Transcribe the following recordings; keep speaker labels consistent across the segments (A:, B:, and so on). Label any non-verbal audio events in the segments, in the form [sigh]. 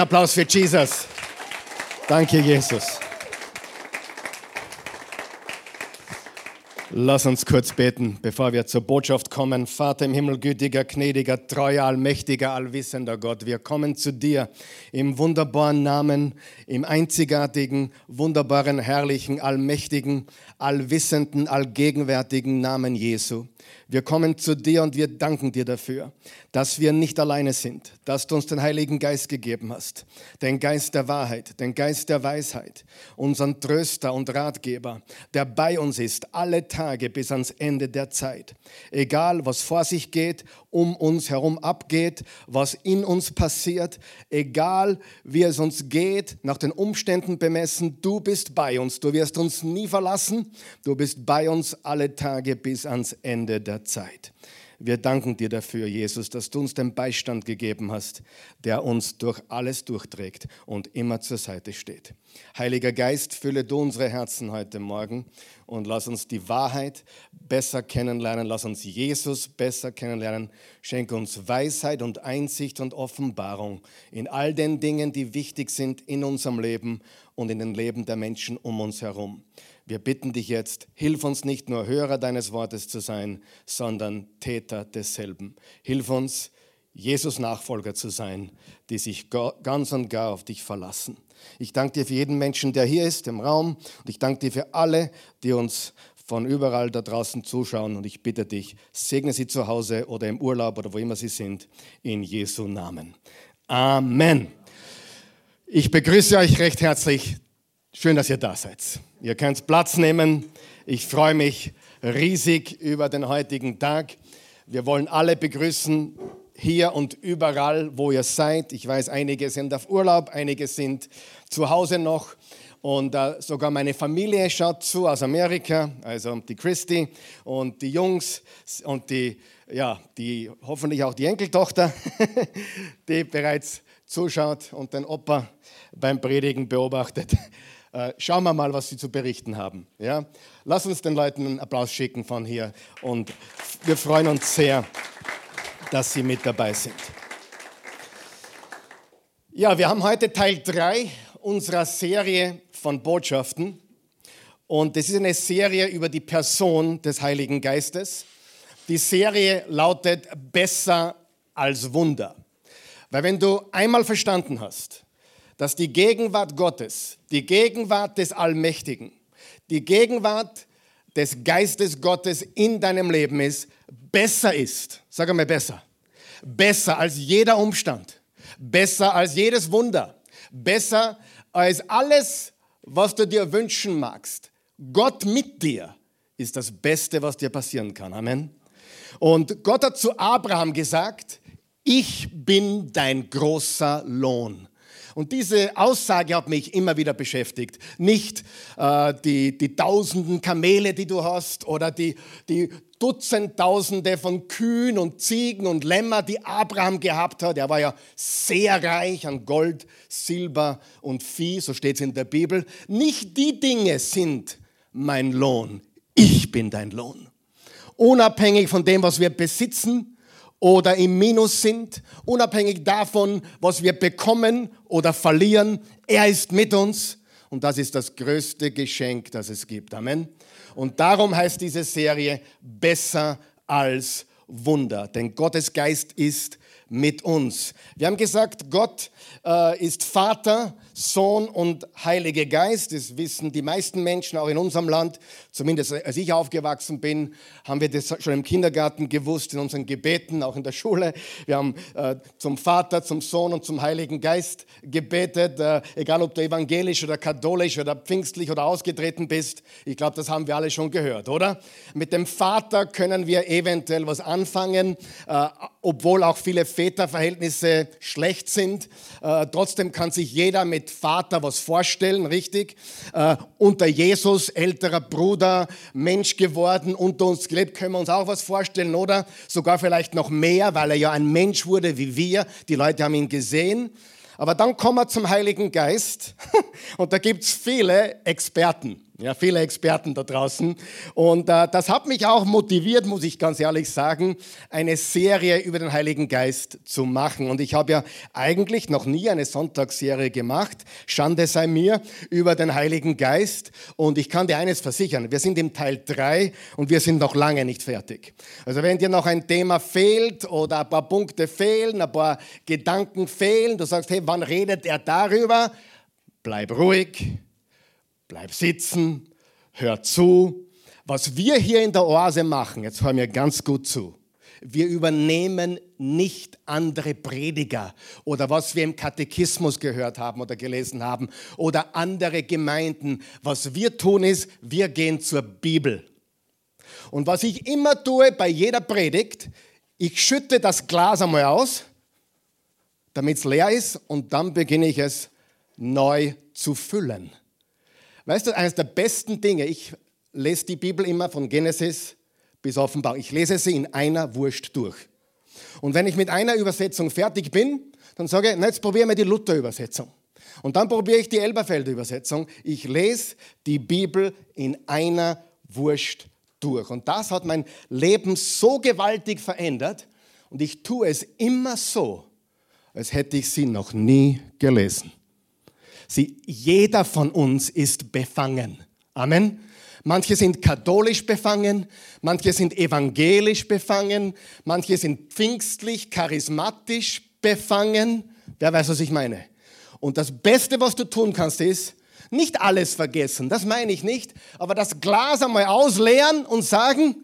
A: Applaus für Jesus. Danke, Jesus. Lass uns kurz beten, bevor wir zur Botschaft kommen. Vater im Himmel, gütiger, gnädiger, treuer, allmächtiger, allwissender Gott, wir kommen zu dir im wunderbaren Namen, im einzigartigen, wunderbaren, herrlichen, allmächtigen, allwissenden, allgegenwärtigen Namen Jesu. Wir kommen zu dir und wir danken dir dafür, dass wir nicht alleine sind, dass du uns den Heiligen Geist gegeben hast, den Geist der Wahrheit, den Geist der Weisheit, unseren Tröster und Ratgeber, der bei uns ist, alle Tage bis ans Ende der Zeit. Egal, was vor sich geht, um uns herum abgeht, was in uns passiert, egal, wie es uns geht, nach den Umständen bemessen, du bist bei uns, du wirst uns nie verlassen, du bist bei uns alle Tage bis ans Ende der Zeit. Wir danken dir dafür, Jesus, dass du uns den Beistand gegeben hast, der uns durch alles durchträgt und immer zur Seite steht. Heiliger Geist, fülle du unsere Herzen heute Morgen und lass uns die Wahrheit besser kennenlernen, lass uns Jesus besser kennenlernen, schenke uns Weisheit und Einsicht und Offenbarung in all den Dingen, die wichtig sind in unserem Leben und in den Leben der Menschen um uns herum. Wir bitten dich jetzt, hilf uns nicht nur Hörer deines Wortes zu sein, sondern Täter desselben. Hilf uns, Jesus Nachfolger zu sein, die sich ganz und gar auf dich verlassen. Ich danke dir für jeden Menschen, der hier ist im Raum und ich danke dir für alle, die uns von überall da draußen zuschauen und ich bitte dich, segne sie zu Hause oder im Urlaub oder wo immer sie sind, in Jesu Namen. Amen. Ich begrüße euch recht herzlich. Schön, dass ihr da seid. Ihr könnt Platz nehmen. Ich freue mich riesig über den heutigen Tag. Wir wollen alle begrüßen, hier und überall, wo ihr seid. Ich weiß, einige sind auf Urlaub, einige sind zu Hause noch. Und äh, sogar meine Familie schaut zu aus Amerika, also die Christi und die Jungs und die, ja, die hoffentlich auch die Enkeltochter, [laughs] die bereits zuschaut und den Opa beim Predigen beobachtet. Äh, schauen wir mal, was sie zu berichten haben. Ja? Lass uns den Leuten einen Applaus schicken von hier und wir freuen uns sehr, dass sie mit dabei sind. Ja, wir haben heute Teil 3 unserer Serie von Botschaften und es ist eine Serie über die Person des Heiligen Geistes. Die Serie lautet Besser als Wunder. Weil wenn du einmal verstanden hast, dass die Gegenwart Gottes, die Gegenwart des Allmächtigen, die Gegenwart des Geistes Gottes in deinem Leben ist, besser ist. Sag einmal besser. Besser als jeder Umstand. Besser als jedes Wunder. Besser als alles, was du dir wünschen magst. Gott mit dir ist das Beste, was dir passieren kann. Amen. Und Gott hat zu Abraham gesagt, ich bin dein großer Lohn. Und diese Aussage hat mich immer wieder beschäftigt. Nicht äh, die, die tausenden Kamele, die du hast, oder die, die Dutzendtausende von Kühen und Ziegen und Lämmer, die Abraham gehabt hat. Er war ja sehr reich an Gold, Silber und Vieh, so steht es in der Bibel. Nicht die Dinge sind mein Lohn. Ich bin dein Lohn. Unabhängig von dem, was wir besitzen, oder im Minus sind, unabhängig davon, was wir bekommen oder verlieren. Er ist mit uns und das ist das größte Geschenk, das es gibt. Amen. Und darum heißt diese Serie besser als Wunder, denn Gottes Geist ist mit uns. Wir haben gesagt, Gott äh, ist Vater, Sohn und Heiliger Geist. Das wissen die meisten Menschen auch in unserem Land. Zumindest als ich aufgewachsen bin, haben wir das schon im Kindergarten gewusst, in unseren Gebeten, auch in der Schule. Wir haben äh, zum Vater, zum Sohn und zum Heiligen Geist gebetet. Äh, egal, ob du evangelisch oder katholisch oder pfingstlich oder ausgetreten bist. Ich glaube, das haben wir alle schon gehört, oder? Mit dem Vater können wir eventuell was anfangen, äh, obwohl auch viele Väterverhältnisse schlecht sind. Äh, trotzdem kann sich jeder mit Vater was vorstellen, richtig? Äh, unter Jesus, älterer Bruder, Mensch geworden, unter uns gelebt, können wir uns auch was vorstellen, oder? Sogar vielleicht noch mehr, weil er ja ein Mensch wurde wie wir. Die Leute haben ihn gesehen. Aber dann kommen wir zum Heiligen Geist [laughs] und da gibt es viele Experten. Ja, viele Experten da draußen. Und äh, das hat mich auch motiviert, muss ich ganz ehrlich sagen, eine Serie über den Heiligen Geist zu machen. Und ich habe ja eigentlich noch nie eine Sonntagsserie gemacht, Schande sei mir, über den Heiligen Geist. Und ich kann dir eines versichern, wir sind im Teil 3 und wir sind noch lange nicht fertig. Also wenn dir noch ein Thema fehlt oder ein paar Punkte fehlen, ein paar Gedanken fehlen, du sagst, hey, wann redet er darüber? Bleib ruhig Bleib sitzen, hör zu. Was wir hier in der Oase machen, jetzt hör mir ganz gut zu. Wir übernehmen nicht andere Prediger oder was wir im Katechismus gehört haben oder gelesen haben oder andere Gemeinden. Was wir tun ist, wir gehen zur Bibel. Und was ich immer tue bei jeder Predigt, ich schütte das Glas einmal aus, damit es leer ist und dann beginne ich es neu zu füllen. Weißt du, eines der besten Dinge, ich lese die Bibel immer von Genesis bis Offenbarung. Ich lese sie in einer Wurst durch. Und wenn ich mit einer Übersetzung fertig bin, dann sage ich, na, jetzt probieren wir die Luther-Übersetzung. Und dann probiere ich die Elberfelder Übersetzung. Ich lese die Bibel in einer Wurst durch. Und das hat mein Leben so gewaltig verändert. Und ich tue es immer so, als hätte ich sie noch nie gelesen. Sie, jeder von uns ist befangen. Amen. Manche sind katholisch befangen, manche sind evangelisch befangen, manche sind pfingstlich, charismatisch befangen. Wer weiß, was ich meine? Und das Beste, was du tun kannst, ist, nicht alles vergessen, das meine ich nicht, aber das Glas einmal ausleeren und sagen,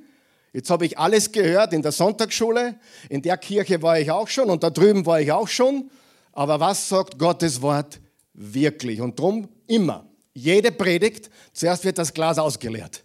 A: jetzt habe ich alles gehört in der Sonntagsschule, in der Kirche war ich auch schon und da drüben war ich auch schon, aber was sagt Gottes Wort wirklich. Und darum immer, jede Predigt, zuerst wird das Glas ausgeleert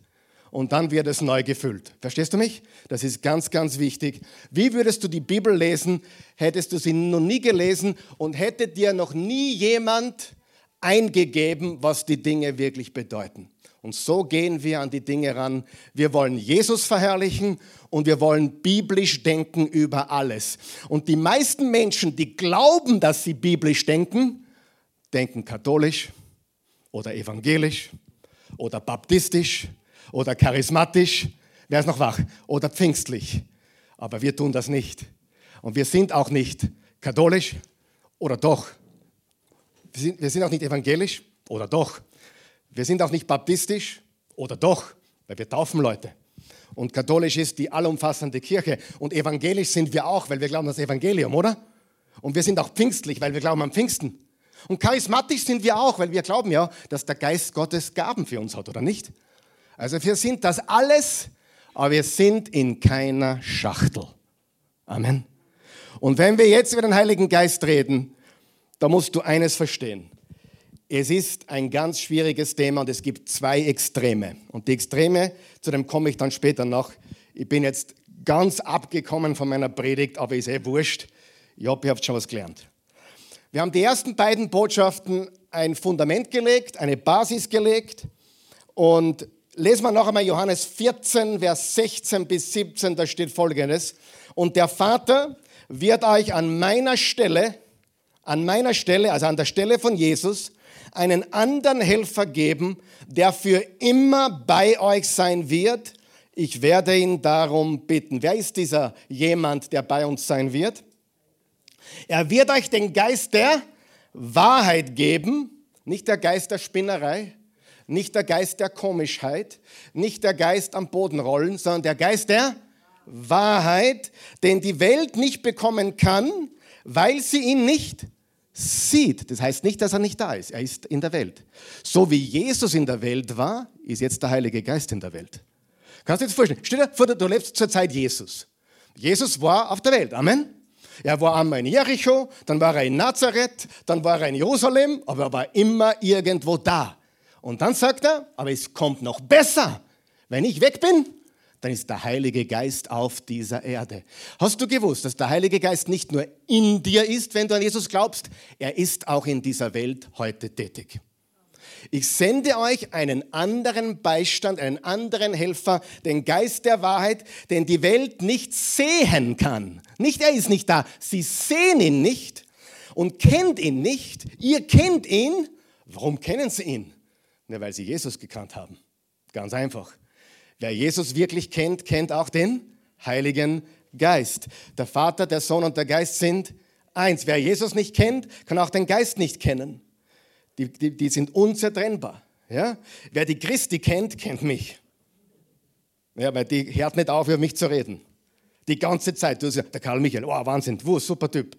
A: und dann wird es neu gefüllt. Verstehst du mich? Das ist ganz, ganz wichtig. Wie würdest du die Bibel lesen, hättest du sie noch nie gelesen und hätte dir noch nie jemand eingegeben, was die Dinge wirklich bedeuten? Und so gehen wir an die Dinge ran. Wir wollen Jesus verherrlichen und wir wollen biblisch denken über alles. Und die meisten Menschen, die glauben, dass sie biblisch denken, denken katholisch oder evangelisch oder baptistisch oder charismatisch, wer ist noch wach, oder pfingstlich. Aber wir tun das nicht. Und wir sind auch nicht katholisch oder doch. Wir sind, wir sind auch nicht evangelisch oder doch. Wir sind auch nicht baptistisch oder doch, weil wir taufen Leute. Und katholisch ist die allumfassende Kirche. Und evangelisch sind wir auch, weil wir glauben das Evangelium, oder? Und wir sind auch pfingstlich, weil wir glauben am Pfingsten. Und charismatisch sind wir auch, weil wir glauben ja, dass der Geist Gottes Gaben für uns hat, oder nicht? Also wir sind das alles, aber wir sind in keiner Schachtel. Amen. Und wenn wir jetzt über den Heiligen Geist reden, da musst du eines verstehen. Es ist ein ganz schwieriges Thema und es gibt zwei Extreme. Und die Extreme, zu dem komme ich dann später noch. Ich bin jetzt ganz abgekommen von meiner Predigt, aber ist eh wurscht. Ich hoffe, ihr habt schon was gelernt. Wir haben die ersten beiden Botschaften ein Fundament gelegt, eine Basis gelegt. Und lesen wir noch einmal Johannes 14, Vers 16 bis 17, da steht folgendes. Und der Vater wird euch an meiner Stelle, an meiner Stelle, also an der Stelle von Jesus, einen anderen Helfer geben, der für immer bei euch sein wird. Ich werde ihn darum bitten. Wer ist dieser jemand, der bei uns sein wird? Er wird euch den Geist der Wahrheit geben, nicht der Geist der Spinnerei, nicht der Geist der Komischheit, nicht der Geist am Boden rollen, sondern der Geist der Wahrheit, den die Welt nicht bekommen kann, weil sie ihn nicht sieht. Das heißt nicht, dass er nicht da ist. Er ist in der Welt. So wie Jesus in der Welt war, ist jetzt der Heilige Geist in der Welt. Kannst du dir das vorstellen? Stell dir vor, du lebst zur Zeit Jesus. Jesus war auf der Welt. Amen. Er war einmal in Jericho, dann war er in Nazareth, dann war er in Jerusalem, aber er war immer irgendwo da. Und dann sagt er, aber es kommt noch besser. Wenn ich weg bin, dann ist der Heilige Geist auf dieser Erde. Hast du gewusst, dass der Heilige Geist nicht nur in dir ist, wenn du an Jesus glaubst, er ist auch in dieser Welt heute tätig. Ich sende euch einen anderen Beistand, einen anderen Helfer, den Geist der Wahrheit, den die Welt nicht sehen kann. Nicht er ist nicht da. Sie sehen ihn nicht und kennt ihn nicht. Ihr kennt ihn. Warum kennen sie ihn? Nur weil sie Jesus gekannt haben. Ganz einfach. Wer Jesus wirklich kennt, kennt auch den Heiligen Geist. Der Vater, der Sohn und der Geist sind eins. Wer Jesus nicht kennt, kann auch den Geist nicht kennen. Die, die, die sind unzertrennbar. Ja? Wer die Christi kennt, kennt mich. Ja, weil die hört nicht auf, über mich zu reden. Die ganze Zeit. Du sagst, der Karl Michael, oh, Wahnsinn, wo, super Typ.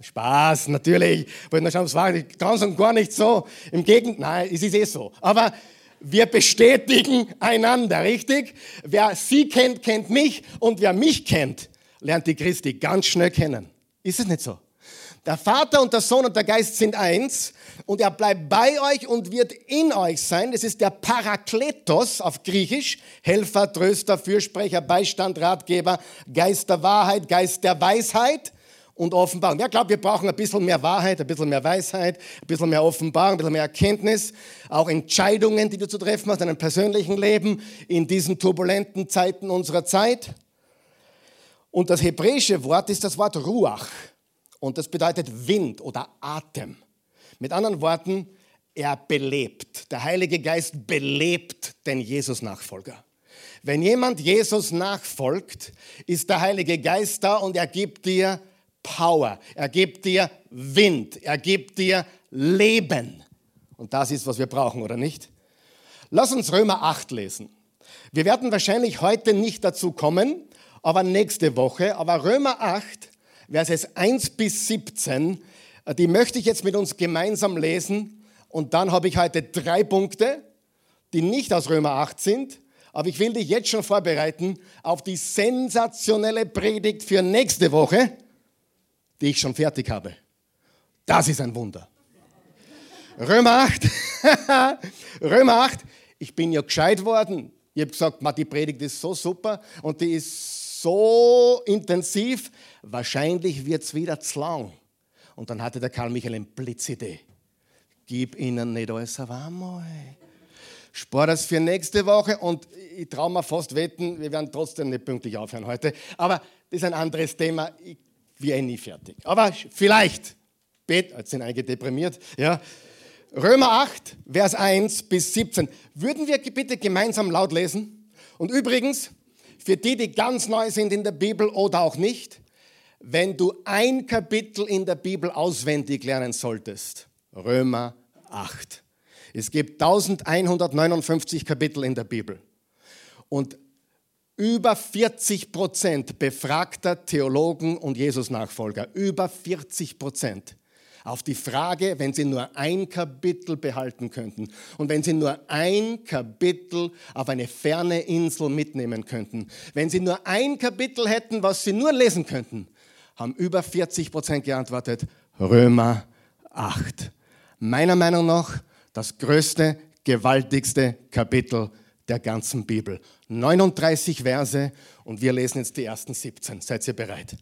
A: Spaß, natürlich. Wollte nur schauen, es war ganz und gar nicht so. Im Gegenteil, nein, es ist eh so. Aber wir bestätigen einander, richtig? Wer sie kennt, kennt mich und wer mich kennt, lernt die Christi ganz schnell kennen. Ist es nicht so? Der Vater und der Sohn und der Geist sind eins und er bleibt bei euch und wird in euch sein. Das ist der Parakletos auf Griechisch. Helfer, Tröster, Fürsprecher, Beistand, Ratgeber, Geist der Wahrheit, Geist der Weisheit und Offenbarung. Wer glaubt, wir brauchen ein bisschen mehr Wahrheit, ein bisschen mehr Weisheit, ein bisschen mehr Offenbarung, ein bisschen mehr Erkenntnis, auch Entscheidungen, die du zu treffen hast in deinem persönlichen Leben in diesen turbulenten Zeiten unserer Zeit. Und das hebräische Wort ist das Wort Ruach und das bedeutet Wind oder Atem. Mit anderen Worten, er belebt. Der Heilige Geist belebt den Jesus-Nachfolger. Wenn jemand Jesus nachfolgt, ist der Heilige Geist da und er gibt dir Power, er gibt dir Wind, er gibt dir Leben. Und das ist, was wir brauchen, oder nicht? Lass uns Römer 8 lesen. Wir werden wahrscheinlich heute nicht dazu kommen, aber nächste Woche. Aber Römer 8, Verses 1 bis 17, äh, die möchte ich jetzt mit uns gemeinsam lesen. Und dann habe ich heute drei Punkte, die nicht aus Römer 8 sind. Aber ich will dich jetzt schon vorbereiten auf die sensationelle Predigt für nächste Woche die ich schon fertig habe. Das ist ein Wunder. Römer 8. [laughs] Römer 8. Ich bin ja gescheit worden. Ich habe gesagt, die Predigt ist so super und die ist so intensiv. Wahrscheinlich wird es wieder zu lang. Und dann hatte der Karl Michael eine Blitzidee. Gib ihnen nicht alles auf einmal. Spar das für nächste Woche und ich traue mir fast wetten, wir werden trotzdem nicht pünktlich aufhören heute. Aber das ist ein anderes Thema. Ich wir eh nie fertig. Aber vielleicht, bet, jetzt sind einige deprimiert, ja. Römer 8, Vers 1 bis 17. Würden wir bitte gemeinsam laut lesen? Und übrigens, für die, die ganz neu sind in der Bibel oder auch nicht, wenn du ein Kapitel in der Bibel auswendig lernen solltest, Römer 8. Es gibt 1159 Kapitel in der Bibel. Und über 40 Prozent befragter Theologen und Jesus-Nachfolger, über 40 Prozent, auf die Frage, wenn sie nur ein Kapitel behalten könnten und wenn sie nur ein Kapitel auf eine ferne Insel mitnehmen könnten, wenn sie nur ein Kapitel hätten, was sie nur lesen könnten, haben über 40 Prozent geantwortet, Römer 8. Meiner Meinung nach das größte, gewaltigste Kapitel der ganzen Bibel. 39 Verse und wir lesen jetzt die ersten 17. Seid ihr bereit?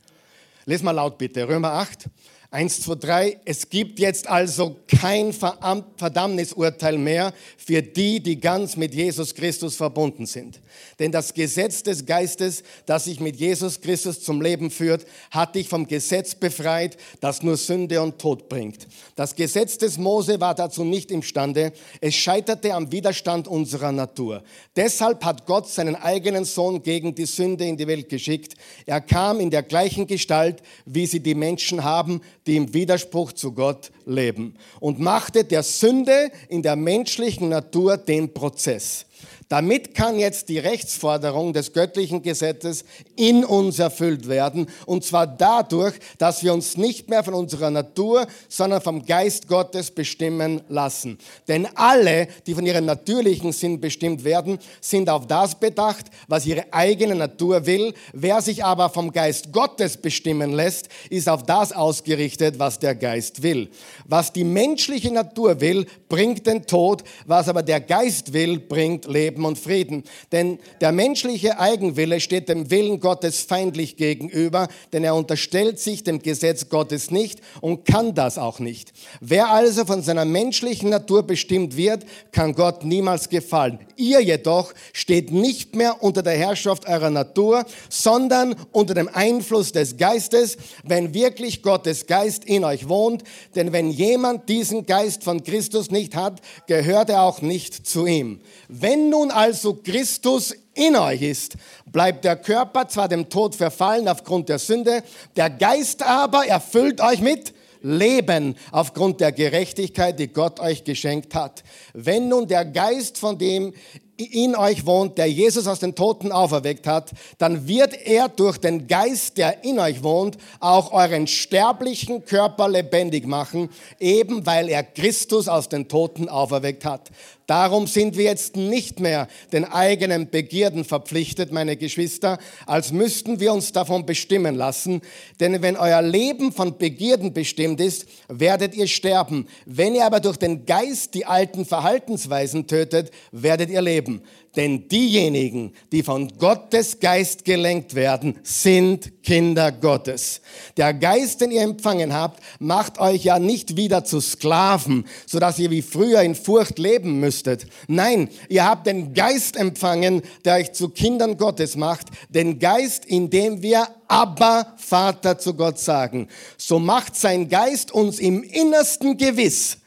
A: Lesen mal laut bitte. Römer 8, 1, 2, 3. Es gibt jetzt also kein Verdammnisurteil mehr für die, die ganz mit Jesus Christus verbunden sind. Denn das Gesetz des Geistes, das sich mit Jesus Christus zum Leben führt, hat dich vom Gesetz befreit, das nur Sünde und Tod bringt. Das Gesetz des Mose war dazu nicht imstande. Es scheiterte am Widerstand unserer Natur. Deshalb hat Gott seinen eigenen Sohn gegen die Sünde in die Welt geschickt. Er kam in der gleichen Gestalt, wie sie die Menschen haben, die im Widerspruch zu Gott leben und machte der Sünde in der menschlichen Natur den Prozess. Damit kann jetzt die Rechtsforderung des göttlichen Gesetzes in uns erfüllt werden. Und zwar dadurch, dass wir uns nicht mehr von unserer Natur, sondern vom Geist Gottes bestimmen lassen. Denn alle, die von ihrem natürlichen Sinn bestimmt werden, sind auf das bedacht, was ihre eigene Natur will. Wer sich aber vom Geist Gottes bestimmen lässt, ist auf das ausgerichtet, was der Geist will. Was die menschliche Natur will, bringt den Tod. Was aber der Geist will, bringt Leben und Frieden. Denn der menschliche Eigenwille steht dem Willen Gottes feindlich gegenüber, denn er unterstellt sich dem Gesetz Gottes nicht und kann das auch nicht. Wer also von seiner menschlichen Natur bestimmt wird, kann Gott niemals gefallen. Ihr jedoch steht nicht mehr unter der Herrschaft eurer Natur, sondern unter dem Einfluss des Geistes, wenn wirklich Gottes Geist in euch wohnt. Denn wenn jemand diesen Geist von Christus nicht hat, gehört er auch nicht zu ihm. Wenn nun also Christus in euch ist, bleibt der Körper zwar dem Tod verfallen aufgrund der Sünde, der Geist aber erfüllt euch mit Leben aufgrund der Gerechtigkeit, die Gott euch geschenkt hat. Wenn nun der Geist, von dem in euch wohnt, der Jesus aus den Toten auferweckt hat, dann wird er durch den Geist, der in euch wohnt, auch euren sterblichen Körper lebendig machen, eben weil er Christus aus den Toten auferweckt hat. Darum sind wir jetzt nicht mehr den eigenen Begierden verpflichtet, meine Geschwister, als müssten wir uns davon bestimmen lassen. Denn wenn euer Leben von Begierden bestimmt ist, werdet ihr sterben. Wenn ihr aber durch den Geist die alten Verhaltensweisen tötet, werdet ihr leben. Denn diejenigen, die von Gottes Geist gelenkt werden, sind Kinder Gottes. Der Geist, den ihr empfangen habt, macht euch ja nicht wieder zu Sklaven, sodass ihr wie früher in Furcht leben müsstet. Nein, ihr habt den Geist empfangen, der euch zu Kindern Gottes macht. Den Geist, in dem wir aber Vater zu Gott sagen. So macht sein Geist uns im Innersten gewiss,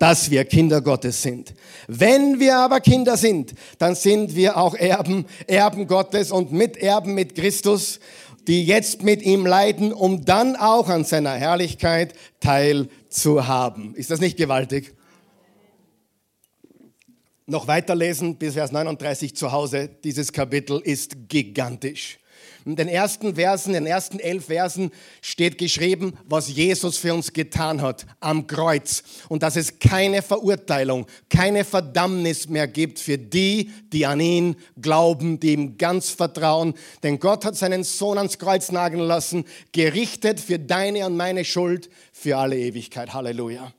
A: dass wir Kinder Gottes sind. Wenn wir aber Kinder sind, dann sind wir auch Erben, Erben Gottes und Miterben mit Christus, die jetzt mit ihm leiden, um dann auch an seiner Herrlichkeit teilzuhaben. Ist das nicht gewaltig? Noch weiterlesen bis Vers 39 zu Hause. Dieses Kapitel ist gigantisch. In den ersten Versen, in den ersten elf Versen steht geschrieben, was Jesus für uns getan hat am Kreuz und dass es keine Verurteilung, keine Verdammnis mehr gibt für die, die an ihn glauben, die ihm ganz vertrauen. Denn Gott hat seinen Sohn ans Kreuz nageln lassen, gerichtet für deine und meine Schuld für alle Ewigkeit. Halleluja.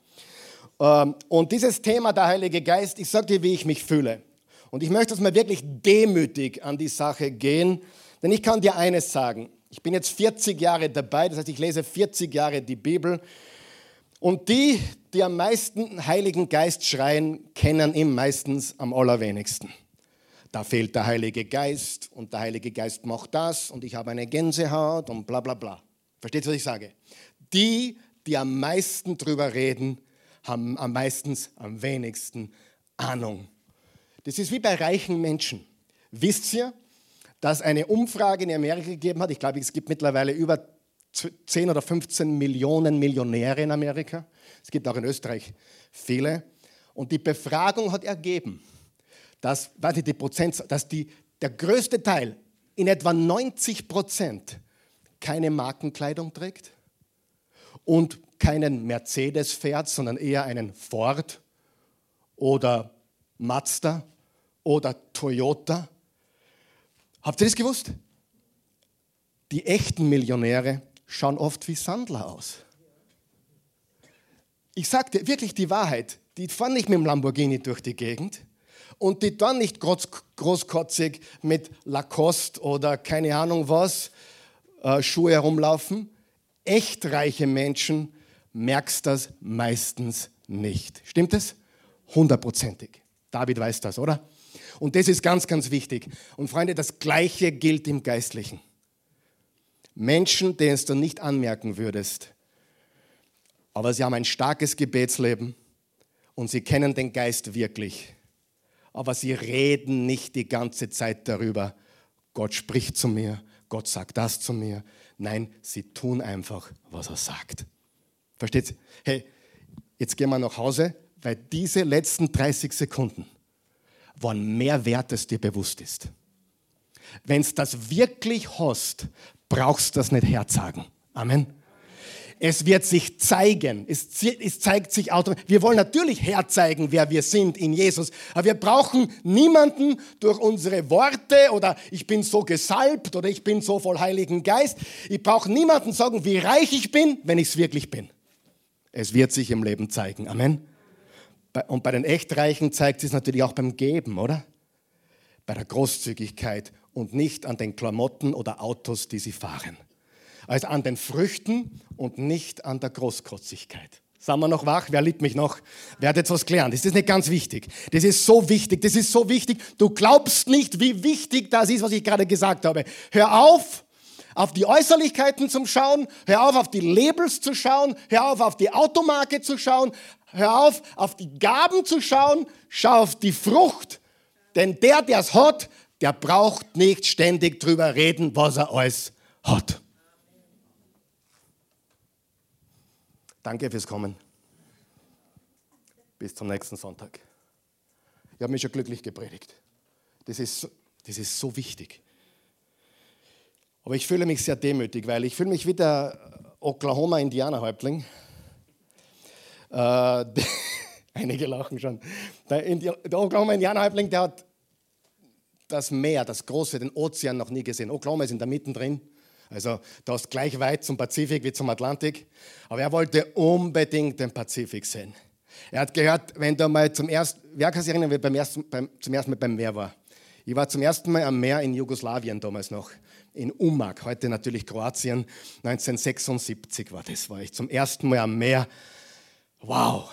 A: Ähm, und dieses Thema, der Heilige Geist, ich sage dir, wie ich mich fühle. Und ich möchte, dass wir wirklich demütig an die Sache gehen denn ich kann dir eines sagen. Ich bin jetzt 40 Jahre dabei, das heißt, ich lese 40 Jahre die Bibel. Und die, die am meisten Heiligen Geist schreien, kennen ihn meistens am allerwenigsten. Da fehlt der Heilige Geist und der Heilige Geist macht das und ich habe eine Gänsehaut und bla bla bla. Versteht, was ich sage? Die, die am meisten drüber reden, haben am meistens am wenigsten Ahnung. Das ist wie bei reichen Menschen. Wisst ihr, dass eine Umfrage in Amerika gegeben hat. Ich glaube, es gibt mittlerweile über 10 oder 15 Millionen Millionäre in Amerika. Es gibt auch in Österreich viele. Und die Befragung hat ergeben, dass, weiß nicht, die Prozent, dass die, der größte Teil, in etwa 90 Prozent, keine Markenkleidung trägt und keinen Mercedes fährt, sondern eher einen Ford oder Mazda oder Toyota Habt ihr das gewusst? Die echten Millionäre schauen oft wie Sandler aus. Ich sagte wirklich die Wahrheit. Die fahren nicht mit dem Lamborghini durch die Gegend und die dann nicht groß, großkotzig mit Lacoste oder keine Ahnung was äh, Schuhe herumlaufen. Echt reiche Menschen merkst das meistens nicht. Stimmt es? Hundertprozentig. David weiß das, oder? Und das ist ganz, ganz wichtig. Und Freunde, das Gleiche gilt im Geistlichen. Menschen, denen du nicht anmerken würdest, aber sie haben ein starkes Gebetsleben und sie kennen den Geist wirklich. Aber sie reden nicht die ganze Zeit darüber, Gott spricht zu mir, Gott sagt das zu mir. Nein, sie tun einfach, was er sagt. Versteht ihr? Hey, jetzt gehen wir nach Hause, weil diese letzten 30 Sekunden waren mehr wert, als dir bewusst ist. Wenn es das wirklich hast, brauchst du das nicht herzagen. Amen. Es wird sich zeigen. Es, es zeigt sich automatisch. Wir wollen natürlich herzeigen, wer wir sind in Jesus. Aber wir brauchen niemanden durch unsere Worte oder ich bin so gesalbt oder ich bin so voll Heiligen Geist. Ich brauche niemanden sagen, wie reich ich bin, wenn ich es wirklich bin. Es wird sich im Leben zeigen. Amen. Und bei den Echtreichen zeigt sich es natürlich auch beim Geben, oder? bei der Großzügigkeit und nicht an den Klamotten oder Autos, die sie fahren. Also an den Früchten und nicht an der Großkotzigkeit. Sagen wir noch wach? Wer liebt mich noch? Wer hat jetzt was gelernt? Ist das nicht ganz wichtig? Das ist so wichtig. Das ist so wichtig. Du glaubst nicht, wie wichtig das ist, was ich gerade gesagt habe. Hör auf, auf die Äußerlichkeiten zu schauen. Hör auf, auf die Labels zu schauen. Hör auf, auf die Automarke zu schauen. Hör auf, auf die Gaben zu schauen. Schau auf die Frucht. Denn der, der es hat, der braucht nicht ständig drüber reden, was er alles hat. Danke fürs Kommen. Bis zum nächsten Sonntag. Ich habe mich schon glücklich gepredigt. Das ist, das ist so wichtig. Aber ich fühle mich sehr demütig, weil ich fühle mich wie der Oklahoma-Indianerhäuptling. Äh, [laughs] einige lachen schon. Der, der Oklahoma-Indianerhäuptling, der hat das Meer, das große, den Ozean noch nie gesehen. Oklahoma ist in der Mitte drin. Also da ist gleich weit zum Pazifik wie zum Atlantik. Aber er wollte unbedingt den Pazifik sehen. Er hat gehört, wenn du mal zum ersten, wer kann sich erinnern, beim ersten, beim, zum ersten Mal beim Meer war? Ich war zum ersten Mal am Meer in Jugoslawien damals noch, in Umag, heute natürlich Kroatien. 1976 war das, war ich zum ersten Mal am Meer. Wow,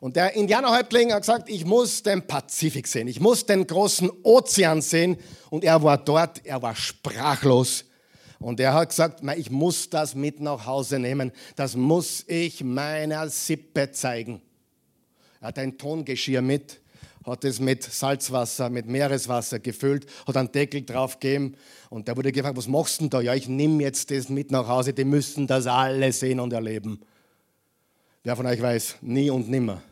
A: und der Indianerhäuptling hat gesagt, ich muss den Pazifik sehen, ich muss den großen Ozean sehen. Und er war dort, er war sprachlos. Und er hat gesagt, ich muss das mit nach Hause nehmen. Das muss ich meiner Sippe zeigen. Er hat ein Tongeschirr mit, hat es mit Salzwasser, mit Meereswasser gefüllt, hat einen Deckel drauf gegeben. Und der wurde gefragt, was machst du denn da? Ja, ich nehme jetzt das mit nach Hause. Die müssen das alle sehen und erleben. Wer von euch weiß, nie und nimmer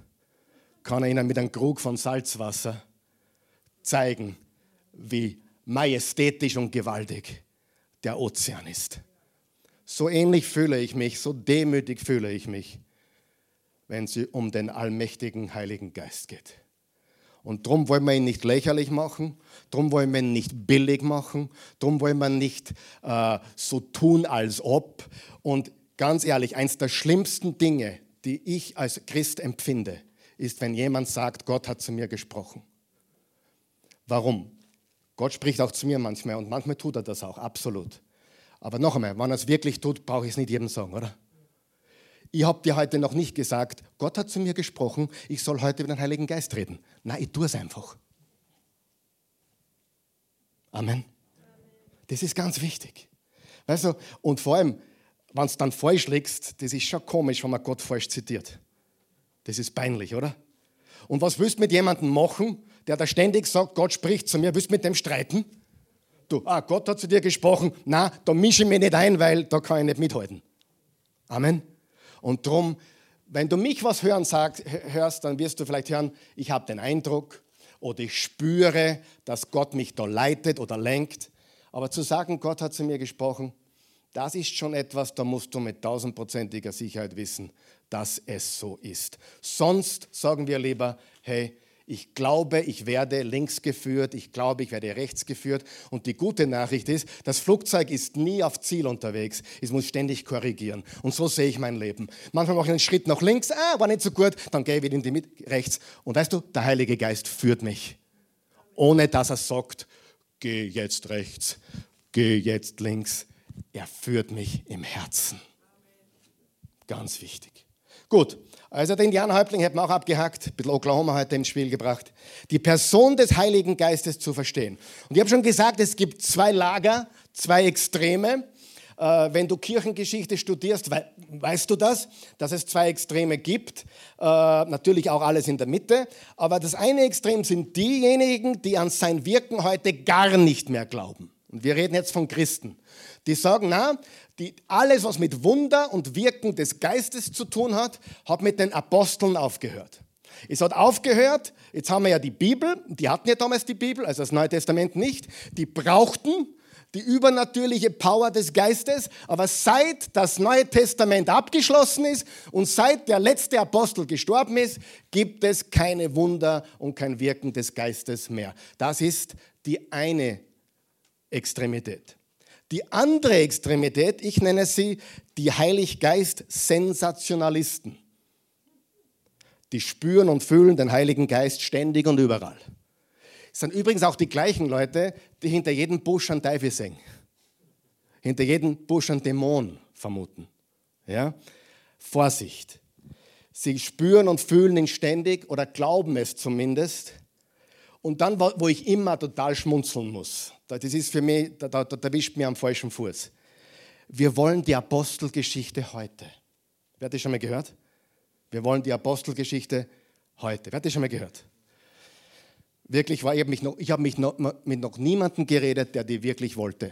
A: kann er ihnen mit einem Krug von Salzwasser zeigen, wie majestätisch und gewaltig der Ozean ist. So ähnlich fühle ich mich, so demütig fühle ich mich, wenn es um den allmächtigen Heiligen Geist geht. Und darum wollen wir ihn nicht lächerlich machen, darum wollen wir ihn nicht billig machen, darum wollen wir nicht äh, so tun, als ob. Und ganz ehrlich, eins der schlimmsten Dinge, die ich als Christ empfinde, ist, wenn jemand sagt, Gott hat zu mir gesprochen. Warum? Gott spricht auch zu mir manchmal und manchmal tut er das auch, absolut. Aber noch einmal, wenn er es wirklich tut, brauche ich es nicht jedem sagen, oder? Ich habe dir heute noch nicht gesagt, Gott hat zu mir gesprochen, ich soll heute über den Heiligen Geist reden. Nein, ich tue es einfach. Amen. Das ist ganz wichtig. Weißt du, und vor allem, wenn es dann falsch liegst, das ist schon komisch, wenn man Gott falsch zitiert. Das ist peinlich, oder? Und was willst du mit jemandem machen, der da ständig sagt, Gott spricht zu mir, willst du mit dem streiten? Du, ah, Gott hat zu dir gesprochen, na, da mische ich mich nicht ein, weil da kann ich nicht mithalten. Amen. Und drum, wenn du mich was hören sagst, hörst, dann wirst du vielleicht hören, ich habe den Eindruck oder ich spüre, dass Gott mich da leitet oder lenkt. Aber zu sagen, Gott hat zu mir gesprochen, das ist schon etwas, da musst du mit tausendprozentiger Sicherheit wissen, dass es so ist. Sonst sagen wir lieber, hey, ich glaube, ich werde links geführt, ich glaube, ich werde rechts geführt. Und die gute Nachricht ist, das Flugzeug ist nie auf Ziel unterwegs, es muss ständig korrigieren. Und so sehe ich mein Leben. Manchmal mache ich einen Schritt nach links, ah, war nicht so gut, dann gehe ich wieder in die Mitte, rechts. Und weißt du, der Heilige Geist führt mich, ohne dass er sagt, geh jetzt rechts, geh jetzt links. Er führt mich im Herzen. Ganz wichtig. Gut, also den Indianerhäuptling hätten wir auch abgehackt, ein bisschen Oklahoma heute ins Spiel gebracht. Die Person des Heiligen Geistes zu verstehen. Und ich habe schon gesagt, es gibt zwei Lager, zwei Extreme. Äh, wenn du Kirchengeschichte studierst, weißt du das, dass es zwei Extreme gibt. Äh, natürlich auch alles in der Mitte. Aber das eine Extrem sind diejenigen, die an sein Wirken heute gar nicht mehr glauben. Und wir reden jetzt von Christen. Die sagen, na, die, alles, was mit Wunder und Wirken des Geistes zu tun hat, hat mit den Aposteln aufgehört. Es hat aufgehört, jetzt haben wir ja die Bibel, die hatten ja damals die Bibel, also das Neue Testament nicht, die brauchten die übernatürliche Power des Geistes, aber seit das Neue Testament abgeschlossen ist und seit der letzte Apostel gestorben ist, gibt es keine Wunder und kein Wirken des Geistes mehr. Das ist die eine Extremität. Die andere Extremität, ich nenne sie die Heiliggeist-Sensationalisten. Die spüren und fühlen den Heiligen Geist ständig und überall. sind übrigens auch die gleichen Leute, die hinter jedem Busch einen Teufel sehen. Hinter jedem Busch einen Dämon vermuten. Ja? Vorsicht. Sie spüren und fühlen ihn ständig oder glauben es zumindest. Und dann, wo ich immer total schmunzeln muss, das ist für mich, da, da, da wischt mir am falschen Fuß. Wir wollen die Apostelgeschichte heute. Wer hat das schon mal gehört? Wir wollen die Apostelgeschichte heute. Wer hat das schon mal gehört? Wirklich war, ich habe mich, noch, ich hab mich noch, mit noch niemandem geredet, der die wirklich wollte.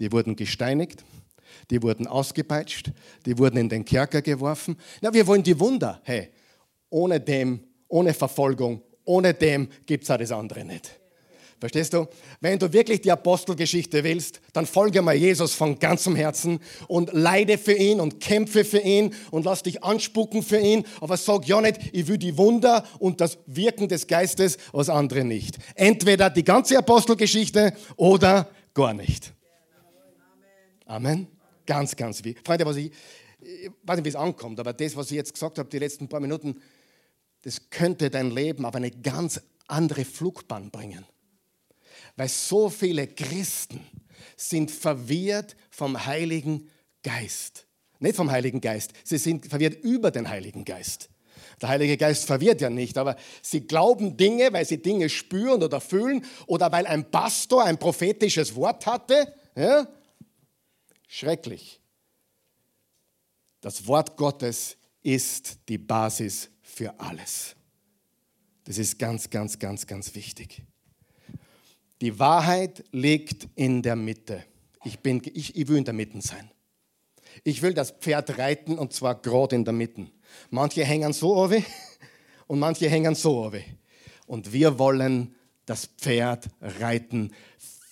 A: Die wurden gesteinigt, die wurden ausgepeitscht, die wurden in den Kerker geworfen. Na, wir wollen die Wunder. Hey, ohne dem, ohne Verfolgung, ohne dem gibt es auch das andere nicht. Verstehst du? Wenn du wirklich die Apostelgeschichte willst, dann folge mal Jesus von ganzem Herzen und leide für ihn und kämpfe für ihn und lass dich anspucken für ihn. Aber sag ja nicht, ich will die Wunder und das Wirken des Geistes, was andere nicht. Entweder die ganze Apostelgeschichte oder gar nicht. Amen. Ganz, ganz wichtig. Freunde, was ich, ich weiß nicht, wie es ankommt, aber das, was ich jetzt gesagt habe, die letzten paar Minuten, das könnte dein Leben auf eine ganz andere Flugbahn bringen. Weil so viele Christen sind verwirrt vom Heiligen Geist. Nicht vom Heiligen Geist, sie sind verwirrt über den Heiligen Geist. Der Heilige Geist verwirrt ja nicht, aber sie glauben Dinge, weil sie Dinge spüren oder fühlen oder weil ein Pastor ein prophetisches Wort hatte. Ja? Schrecklich. Das Wort Gottes ist die Basis für alles. Das ist ganz, ganz, ganz, ganz wichtig. Die Wahrheit liegt in der Mitte. Ich, bin, ich, ich will in der Mitte sein. Ich will das Pferd reiten und zwar gerade in der Mitte. Manche hängen so over [laughs] und manche hängen so over. Und wir wollen das Pferd reiten,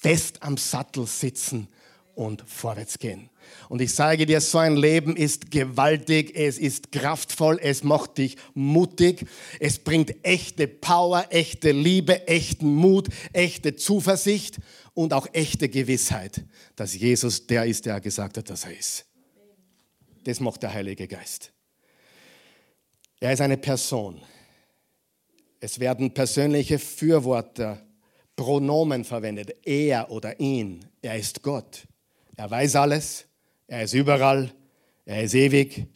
A: fest am Sattel sitzen und vorwärts gehen. Und ich sage dir, so ein Leben ist gewaltig, es ist kraftvoll, es macht dich mutig, es bringt echte Power, echte Liebe, echten Mut, echte Zuversicht und auch echte Gewissheit, dass Jesus der ist, der gesagt hat, dass er ist. Das macht der Heilige Geist. Er ist eine Person. Es werden persönliche Fürworte, Pronomen verwendet. Er oder ihn. Er ist Gott. Er weiß alles. Er ist überall. Er ist ewig.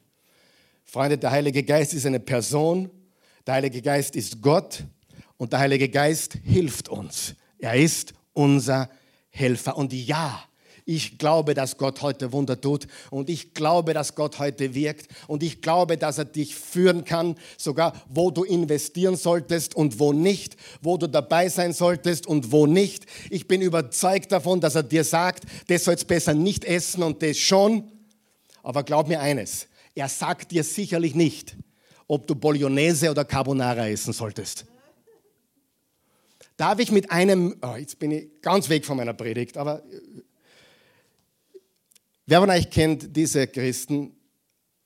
A: Freunde, der Heilige Geist ist eine Person. Der Heilige Geist ist Gott. Und der Heilige Geist hilft uns. Er ist unser Helfer. Und ja, ich glaube, dass Gott heute Wunder tut und ich glaube, dass Gott heute wirkt und ich glaube, dass er dich führen kann, sogar wo du investieren solltest und wo nicht, wo du dabei sein solltest und wo nicht. Ich bin überzeugt davon, dass er dir sagt, das sollst besser nicht essen und das schon. Aber glaub mir eines, er sagt dir sicherlich nicht, ob du Bolognese oder Carbonara essen solltest. Darf ich mit einem, oh, jetzt bin ich ganz weg von meiner Predigt, aber Wer von euch kennt diese Christen,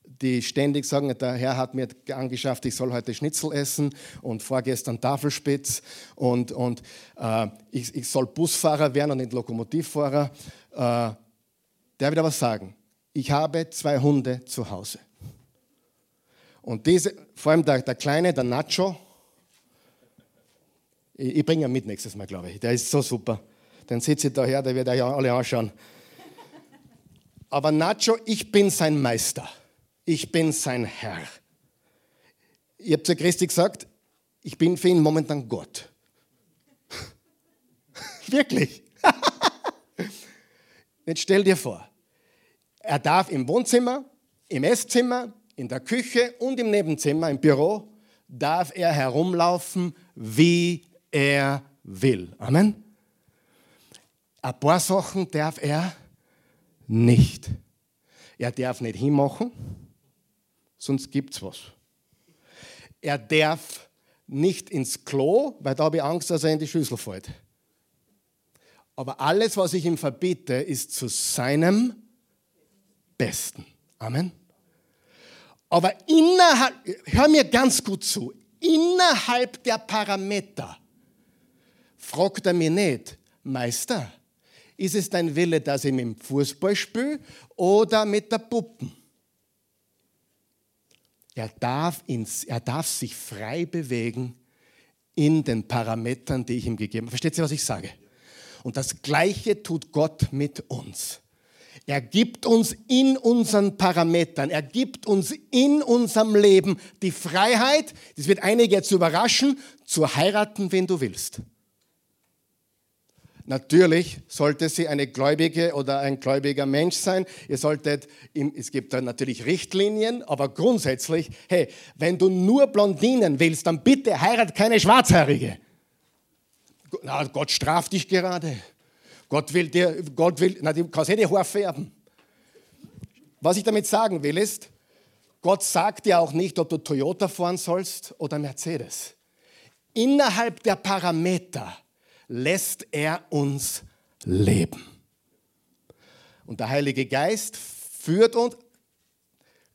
A: die ständig sagen, der Herr hat mir angeschafft, ich soll heute Schnitzel essen und vorgestern Tafelspitz und, und äh, ich, ich, soll Busfahrer werden und nicht Lokomotivfahrer. Äh, der wird aber sagen, ich habe zwei Hunde zu Hause. Und diese, vor allem der, der Kleine, der Nacho, ich, ich bringe ihn mit nächstes Mal, glaube ich. Der ist so super. Den sitze ich daher, der wird euch alle anschauen. Aber Nacho, ich bin sein Meister. Ich bin sein Herr. Ich habe zu Christi gesagt, ich bin für ihn momentan Gott. [laughs] Wirklich. [laughs] Jetzt stell dir vor, er darf im Wohnzimmer, im Esszimmer, in der Küche und im Nebenzimmer, im Büro, darf er herumlaufen, wie er will. Amen. Ein paar Sachen darf er nicht. Er darf nicht hinmachen, sonst gibt es was. Er darf nicht ins Klo, weil da habe ich Angst, dass er in die Schüssel fällt. Aber alles, was ich ihm verbiete, ist zu seinem Besten. Amen. Aber innerhalb, hör mir ganz gut zu, innerhalb der Parameter fragt er mich nicht, Meister, ist es dein Wille, dass ich mit dem Fußball spiele oder mit der Puppen? Er darf, ins, er darf sich frei bewegen in den Parametern, die ich ihm gegeben habe. Versteht ihr, was ich sage? Und das Gleiche tut Gott mit uns. Er gibt uns in unseren Parametern, er gibt uns in unserem Leben die Freiheit, das wird einige jetzt überraschen, zu heiraten, wen du willst. Natürlich sollte sie eine gläubige oder ein gläubiger Mensch sein. Ihr solltet, es gibt da natürlich Richtlinien, aber grundsätzlich, hey, wenn du nur Blondinen willst, dann bitte heirat keine Schwarzhaarige. Na, Gott straft dich gerade. Gott will dir, Gott will, na, du kannst eh die Haare färben. Was ich damit sagen will ist, Gott sagt dir auch nicht, ob du Toyota fahren sollst oder Mercedes. Innerhalb der Parameter lässt er uns leben. Und der Heilige Geist führt uns,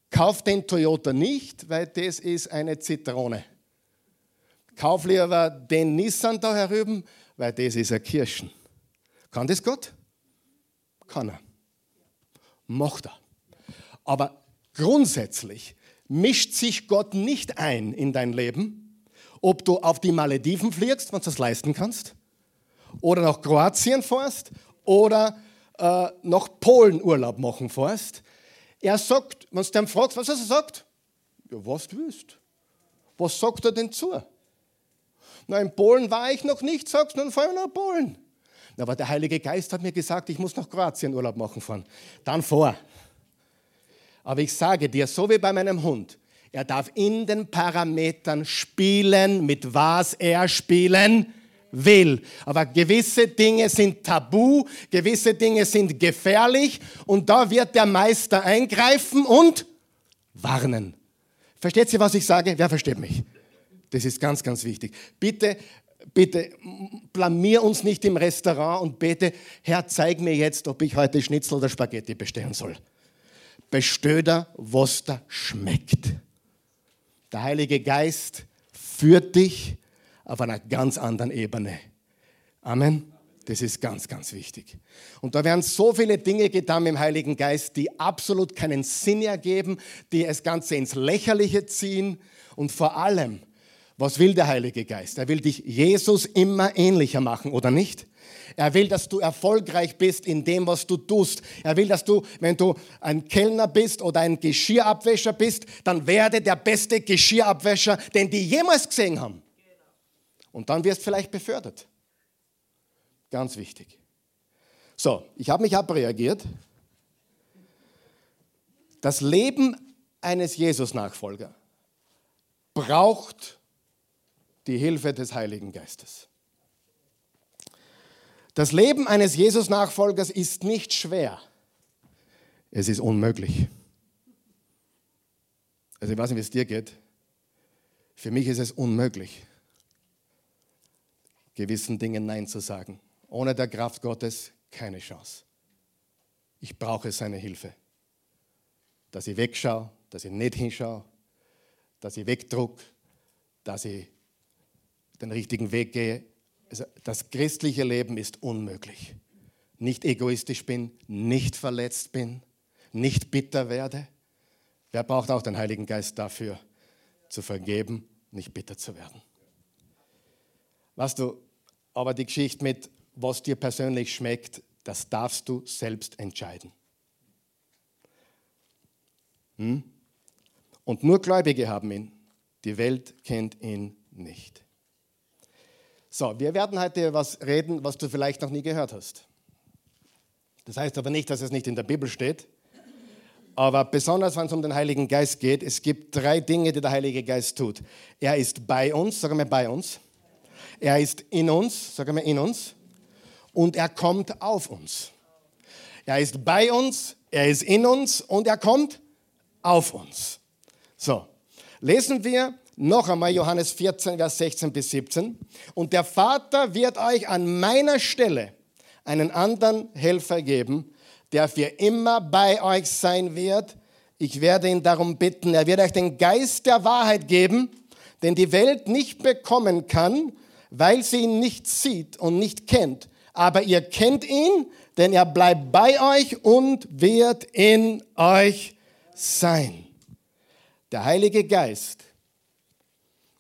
A: kauft den Toyota nicht, weil das ist eine Zitrone. Kauf lieber den Nissan da herüben, weil das ist ein Kirschen. Kann das Gott? Kann er. Macht er. Aber grundsätzlich mischt sich Gott nicht ein in dein Leben, ob du auf die Malediven fliegst, wenn du das leisten kannst, oder nach Kroatien fährst oder äh, nach Polen Urlaub machen fährst. Er sagt, wenn du ihn fragst, was er sagt, ja, was du willst. Was sagt er denn zu? Na, in Polen war ich noch nicht, sagst du, dann fahren wir nach Polen. Aber der Heilige Geist hat mir gesagt, ich muss nach Kroatien Urlaub machen fahren. Dann vor. Aber ich sage dir, so wie bei meinem Hund, er darf in den Parametern spielen, mit was er spielen will. Aber gewisse Dinge sind tabu, gewisse Dinge sind gefährlich und da wird der Meister eingreifen und warnen. Versteht ihr, was ich sage? Wer versteht mich? Das ist ganz, ganz wichtig. Bitte, bitte, blamier uns nicht im Restaurant und bete, Herr, zeig mir jetzt, ob ich heute Schnitzel oder Spaghetti bestellen soll. Bestöder, was da schmeckt. Der Heilige Geist führt dich auf einer ganz anderen Ebene. Amen. Das ist ganz, ganz wichtig. Und da werden so viele Dinge getan im Heiligen Geist, die absolut keinen Sinn ergeben, die das Ganze ins Lächerliche ziehen. Und vor allem, was will der Heilige Geist? Er will dich Jesus immer ähnlicher machen, oder nicht? Er will, dass du erfolgreich bist in dem, was du tust. Er will, dass du, wenn du ein Kellner bist oder ein Geschirrabwäscher bist, dann werde der beste Geschirrabwäscher, den die jemals gesehen haben. Und dann wirst du vielleicht befördert. Ganz wichtig. So, ich habe mich abreagiert. Das Leben eines Jesus-Nachfolger braucht die Hilfe des Heiligen Geistes. Das Leben eines Jesus-Nachfolgers ist nicht schwer. Es ist unmöglich. Also ich weiß nicht, wie es dir geht. Für mich ist es unmöglich gewissen Dingen Nein zu sagen. Ohne der Kraft Gottes keine Chance. Ich brauche seine Hilfe. Dass ich wegschaue, dass ich nicht hinschaue, dass ich wegdruck, dass ich den richtigen Weg gehe. Also das christliche Leben ist unmöglich. Nicht egoistisch bin, nicht verletzt bin, nicht bitter werde. Wer braucht auch den Heiligen Geist dafür, zu vergeben, nicht bitter zu werden? Weißt du, aber die Geschichte mit, was dir persönlich schmeckt, das darfst du selbst entscheiden. Hm? Und nur Gläubige haben ihn. Die Welt kennt ihn nicht. So, wir werden heute was reden, was du vielleicht noch nie gehört hast. Das heißt aber nicht, dass es nicht in der Bibel steht. Aber besonders, wenn es um den Heiligen Geist geht, es gibt drei Dinge, die der Heilige Geist tut. Er ist bei uns, sagen wir bei uns. Er ist in uns, sagen wir in uns, und er kommt auf uns. Er ist bei uns, er ist in uns und er kommt auf uns. So, lesen wir noch einmal Johannes 14, Vers 16 bis 17. Und der Vater wird euch an meiner Stelle einen anderen Helfer geben, der für immer bei euch sein wird. Ich werde ihn darum bitten, er wird euch den Geist der Wahrheit geben, den die Welt nicht bekommen kann, weil sie ihn nicht sieht und nicht kennt. Aber ihr kennt ihn, denn er bleibt bei euch und wird in euch sein. Der Heilige Geist,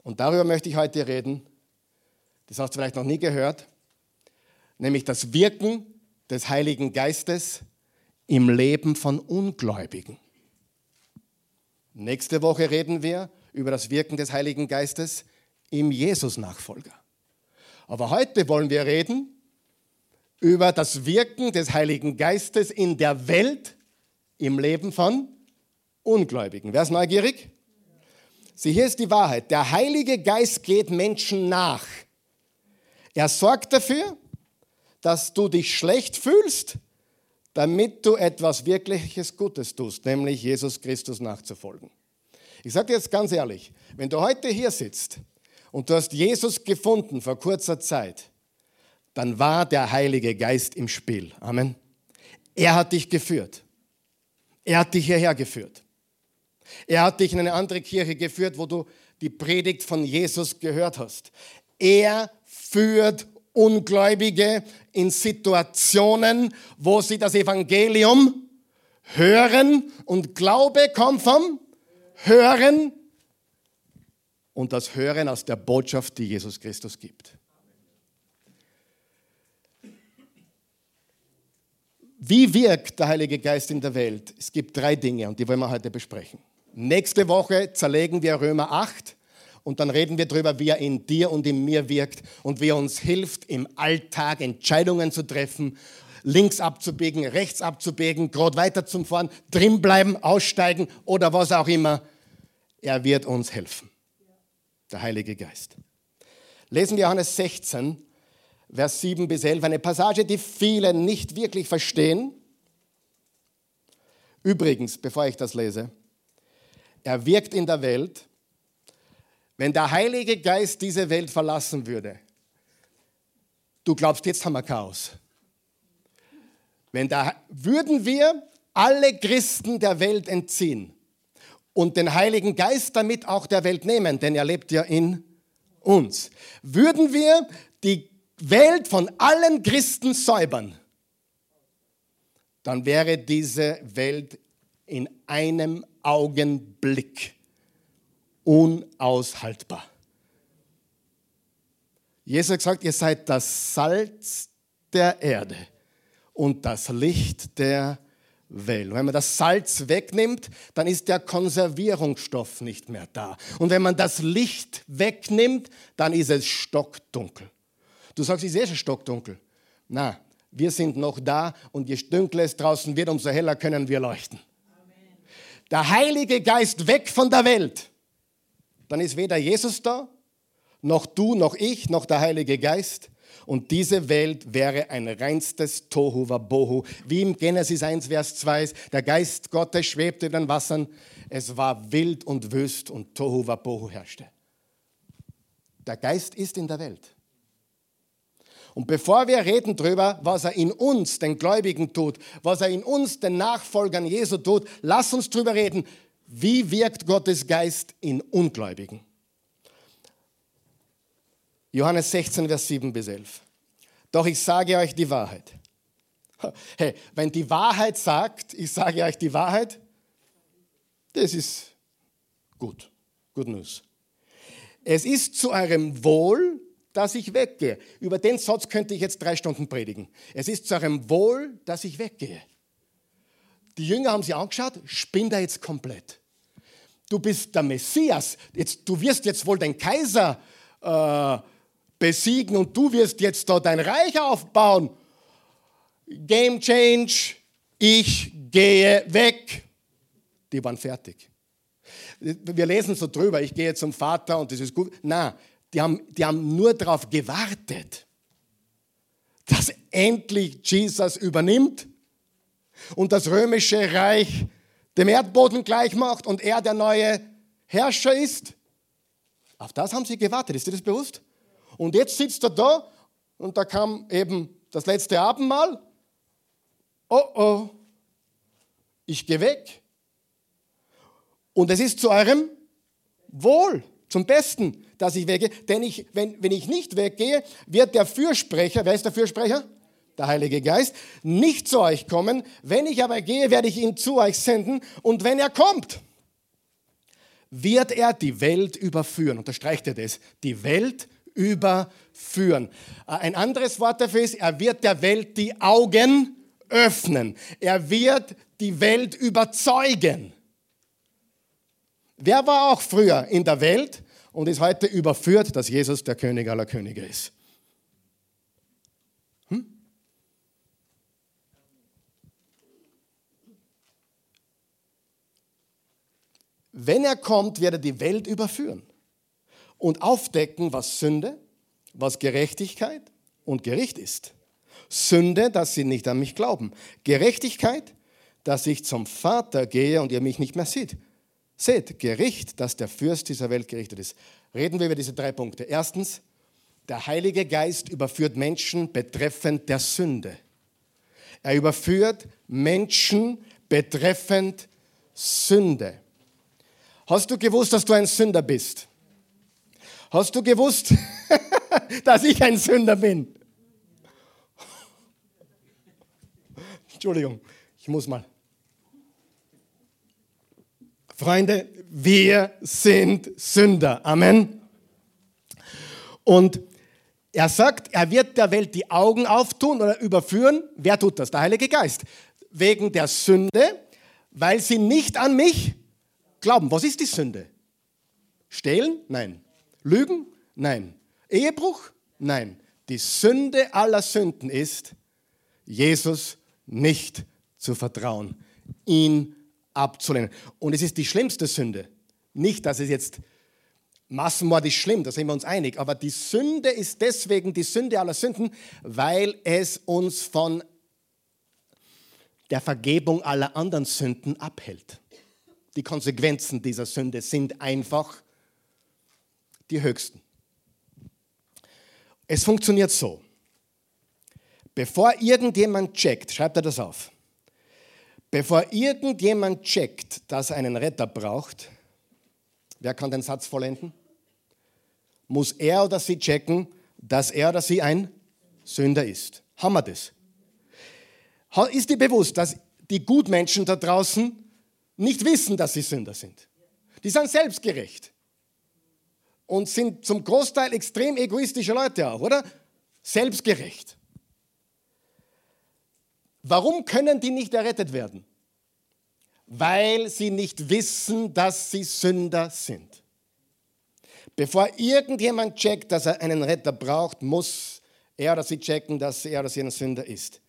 A: und darüber möchte ich heute reden, das hast du vielleicht noch nie gehört, nämlich das Wirken des Heiligen Geistes im Leben von Ungläubigen. Nächste Woche reden wir über das Wirken des Heiligen Geistes im Jesus-Nachfolger. Aber heute wollen wir reden über das Wirken des Heiligen Geistes in der Welt im Leben von Ungläubigen. Wer ist neugierig? Sieh, hier ist die Wahrheit. Der Heilige Geist geht Menschen nach. Er sorgt dafür, dass du dich schlecht fühlst, damit du etwas wirkliches Gutes tust, nämlich Jesus Christus nachzufolgen. Ich sage dir jetzt ganz ehrlich, wenn du heute hier sitzt und du hast Jesus gefunden vor kurzer Zeit, dann war der Heilige Geist im Spiel. Amen. Er hat dich geführt. Er hat dich hierher geführt. Er hat dich in eine andere Kirche geführt, wo du die Predigt von Jesus gehört hast. Er führt Ungläubige in Situationen, wo sie das Evangelium hören und Glaube kommt vom Hören und das Hören aus der Botschaft, die Jesus Christus gibt. Wie wirkt der Heilige Geist in der Welt? Es gibt drei Dinge und die wollen wir heute besprechen. Nächste Woche zerlegen wir Römer 8 und dann reden wir darüber, wie er in dir und in mir wirkt und wie er uns hilft, im Alltag Entscheidungen zu treffen, links abzubiegen, rechts abzubiegen, gerade weiter zum Fahren, drin bleiben, aussteigen oder was auch immer. Er wird uns helfen. Der Heilige Geist. Lesen wir Johannes 16, Vers 7 bis 11, eine Passage, die viele nicht wirklich verstehen. Übrigens, bevor ich das lese, er wirkt in der Welt, wenn der Heilige Geist diese Welt verlassen würde, du glaubst, jetzt haben wir Chaos. Wenn da würden wir alle Christen der Welt entziehen und den Heiligen Geist damit auch der Welt nehmen, denn er lebt ja in uns. Würden wir die Welt von allen Christen säubern, dann wäre diese Welt in einem Augenblick unaushaltbar. Jesus hat gesagt, ihr seid das Salz der Erde und das Licht der Und wenn man das Salz wegnimmt, dann ist der Konservierungsstoff nicht mehr da. Und wenn man das Licht wegnimmt, dann ist es stockdunkel. Du sagst, ich sehe schon stockdunkel. Na, wir sind noch da und je dunkler es draußen wird, umso heller können wir leuchten. Amen. Der Heilige Geist weg von der Welt dann ist weder Jesus da, noch du, noch ich, noch der Heilige Geist. Und diese Welt wäre ein reinstes Tohu Wabohu. Wie im Genesis 1, Vers 2 der Geist Gottes schwebte über den Wassern. Es war wild und wüst und Tohu Wabohu herrschte. Der Geist ist in der Welt. Und bevor wir reden darüber, was er in uns, den Gläubigen, tut, was er in uns, den Nachfolgern Jesu, tut, lass uns darüber reden, wie wirkt Gottes Geist in Ungläubigen? Johannes 16, Vers 7 bis 11. Doch ich sage euch die Wahrheit. [laughs] Hey, wenn die Wahrheit sagt, ich sage euch die Wahrheit, das ist gut. Good News. Es ist zu eurem Wohl, dass ich weggehe. Über den Satz könnte ich jetzt drei Stunden predigen. Es ist zu eurem Wohl, dass ich weggehe. Die Jünger haben sie angeschaut, spinnt er jetzt komplett du bist der Messias, jetzt, du wirst jetzt wohl den Kaiser äh, besiegen und du wirst jetzt da dein Reich aufbauen. Game Change, ich gehe weg. Die waren fertig. Wir lesen so drüber, ich gehe zum Vater und das ist gut. Na, die haben, die haben nur darauf gewartet, dass endlich Jesus übernimmt und das römische Reich dem Erdboden gleich macht und er der neue Herrscher ist. Auf das haben sie gewartet, ist dir das bewusst? Und jetzt sitzt er da und da kam eben das letzte Abendmahl. Oh oh, ich gehe weg. Und es ist zu eurem Wohl, zum Besten, dass ich weggehe. Denn ich, wenn, wenn ich nicht weggehe, wird der Fürsprecher, wer ist der Fürsprecher? der Heilige Geist, nicht zu euch kommen. Wenn ich aber gehe, werde ich ihn zu euch senden. Und wenn er kommt, wird er die Welt überführen. Unterstreicht er das? Die Welt überführen. Äh, ein anderes Wort dafür ist, er wird der Welt die Augen öffnen. Er wird die Welt überzeugen. Wer war auch früher in der Welt und ist heute überführt, dass Jesus der König aller Könige ist? Hm? Wenn er kommt, wird er die Welt überführen und aufdecken, was Sünde, was Gerechtigkeit und Gericht ist. Sünde, dass sie nicht an mich glauben. Gerechtigkeit, dass ich zum Vater gehe und ihr mich nicht mehr seht. Seht, Gericht, dass der Fürst dieser Welt gerichtet ist. Reden wir über diese drei Punkte. Erstens, der Heilige Geist überführt Menschen betreffend der Sünde. Er überführt Menschen betreffend Sünde. Hast du gewusst, dass du ein Sünder bist? Hast du gewusst, [laughs] dass ich ein Sünder bin? Entschuldigung, ich muss mal. Freunde, wir sind Sünder. Amen. Und er sagt, er wird der Welt die Augen auftun oder überführen. Wer tut das? Der Heilige Geist. Wegen der Sünde, weil sie nicht an mich glauben. Was ist die Sünde? Stehlen? Nein. Lügen? Nein. Ehebruch? Nein. Die Sünde aller Sünden ist, Jesus nicht zu vertrauen, ihn abzulehnen. Und es ist die schlimmste Sünde. Nicht, dass es jetzt Massenmord ist schlimm, da sind wir uns einig, aber die Sünde ist deswegen die Sünde aller Sünden, weil es uns von der Vergebung aller anderen Sünden abhält. Die Konsequenzen dieser Sünde sind einfach die höchsten. Es funktioniert so. Bevor irgendjemand checkt, schreibt er das auf, bevor irgendjemand checkt, dass er einen Retter braucht, wer kann den Satz vollenden? Muss er oder sie checken, dass er oder sie ein Sünder ist. Haben wir das? Ist dir bewusst, dass die Gutmenschen da draußen nicht wissen, dass sie Sünder sind? Die sind selbstgerecht und sind zum Großteil extrem egoistische Leute auch, oder? Selbstgerecht. Warum können die nicht errettet werden? Weil sie nicht wissen, dass sie Sünder sind. Bevor irgendjemand checkt, dass er einen Retter braucht, muss er oder sie checken, dass er oder sie ein Sünder ist.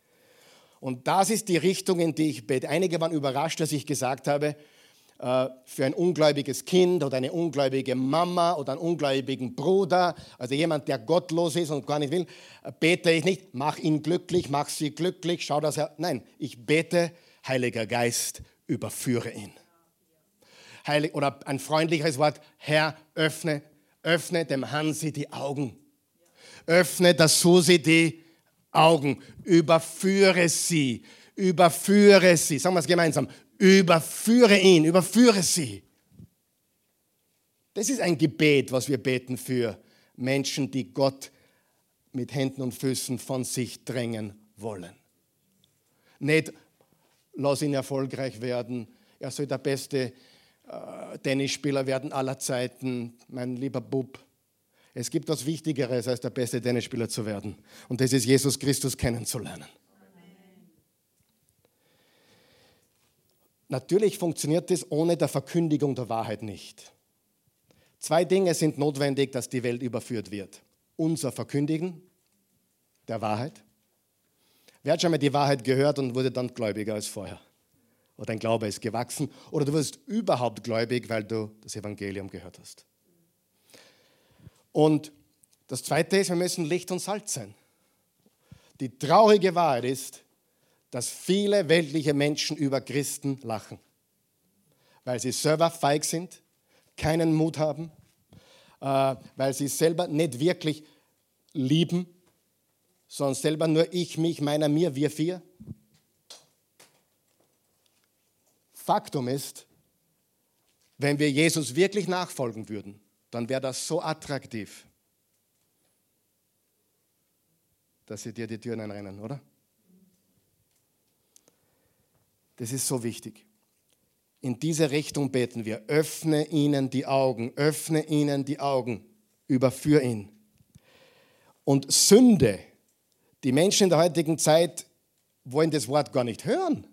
A: Und das ist die Richtung, in die ich bete. Einige waren überrascht, dass ich gesagt habe, für ein ungläubiges Kind oder eine ungläubige Mama oder einen ungläubigen Bruder, also jemand, der gottlos ist und gar nicht will, äh, bete ich nicht, mach ihn glücklich, mach sie glücklich, schau, dass er. Nein, ich bete, Heiliger Geist, überführe ihn. Heilig, oder ein freundliches Wort, Herr, öffne, öffne dem Hansi die Augen. Öffne der Susi die Augen. Überführe sie. Überführe sie. Sagen wir es gemeinsam. Überführe ihn, überführe sie. Das ist ein Gebet, was wir beten für Menschen, die Gott mit Händen und Füßen von sich drängen wollen. Nicht, lass ihn erfolgreich werden, er soll der beste äh, Tennisspieler werden aller Zeiten, mein lieber Bub. Es gibt was Wichtigeres, als der beste Tennisspieler zu werden. Und das ist Jesus Christus kennenzulernen. Natürlich funktioniert es ohne der Verkündigung der Wahrheit nicht. Zwei Dinge sind notwendig, dass die Welt überführt wird. Unser Verkündigen der Wahrheit. Wer hat schon mal die Wahrheit gehört und wurde dann gläubiger als vorher? Oder dein Glaube ist gewachsen? Oder du wirst überhaupt gläubig, weil du das Evangelium gehört hast? Und das Zweite ist, wir müssen Licht und Salz sein. Die traurige Wahrheit ist, dass viele weltliche Menschen über Christen lachen, weil sie selber feig sind, keinen Mut haben, äh, weil sie selber nicht wirklich lieben, sondern selber nur ich, mich, meiner, mir, wir vier. Faktum ist, wenn wir Jesus wirklich nachfolgen würden, dann wäre das so attraktiv, dass sie dir die Türen einrennen, oder? Das ist so wichtig. In diese Richtung beten wir. Öffne ihnen die Augen, öffne ihnen die Augen, überführ ihn. Und Sünde, die Menschen in der heutigen Zeit wollen das Wort gar nicht hören.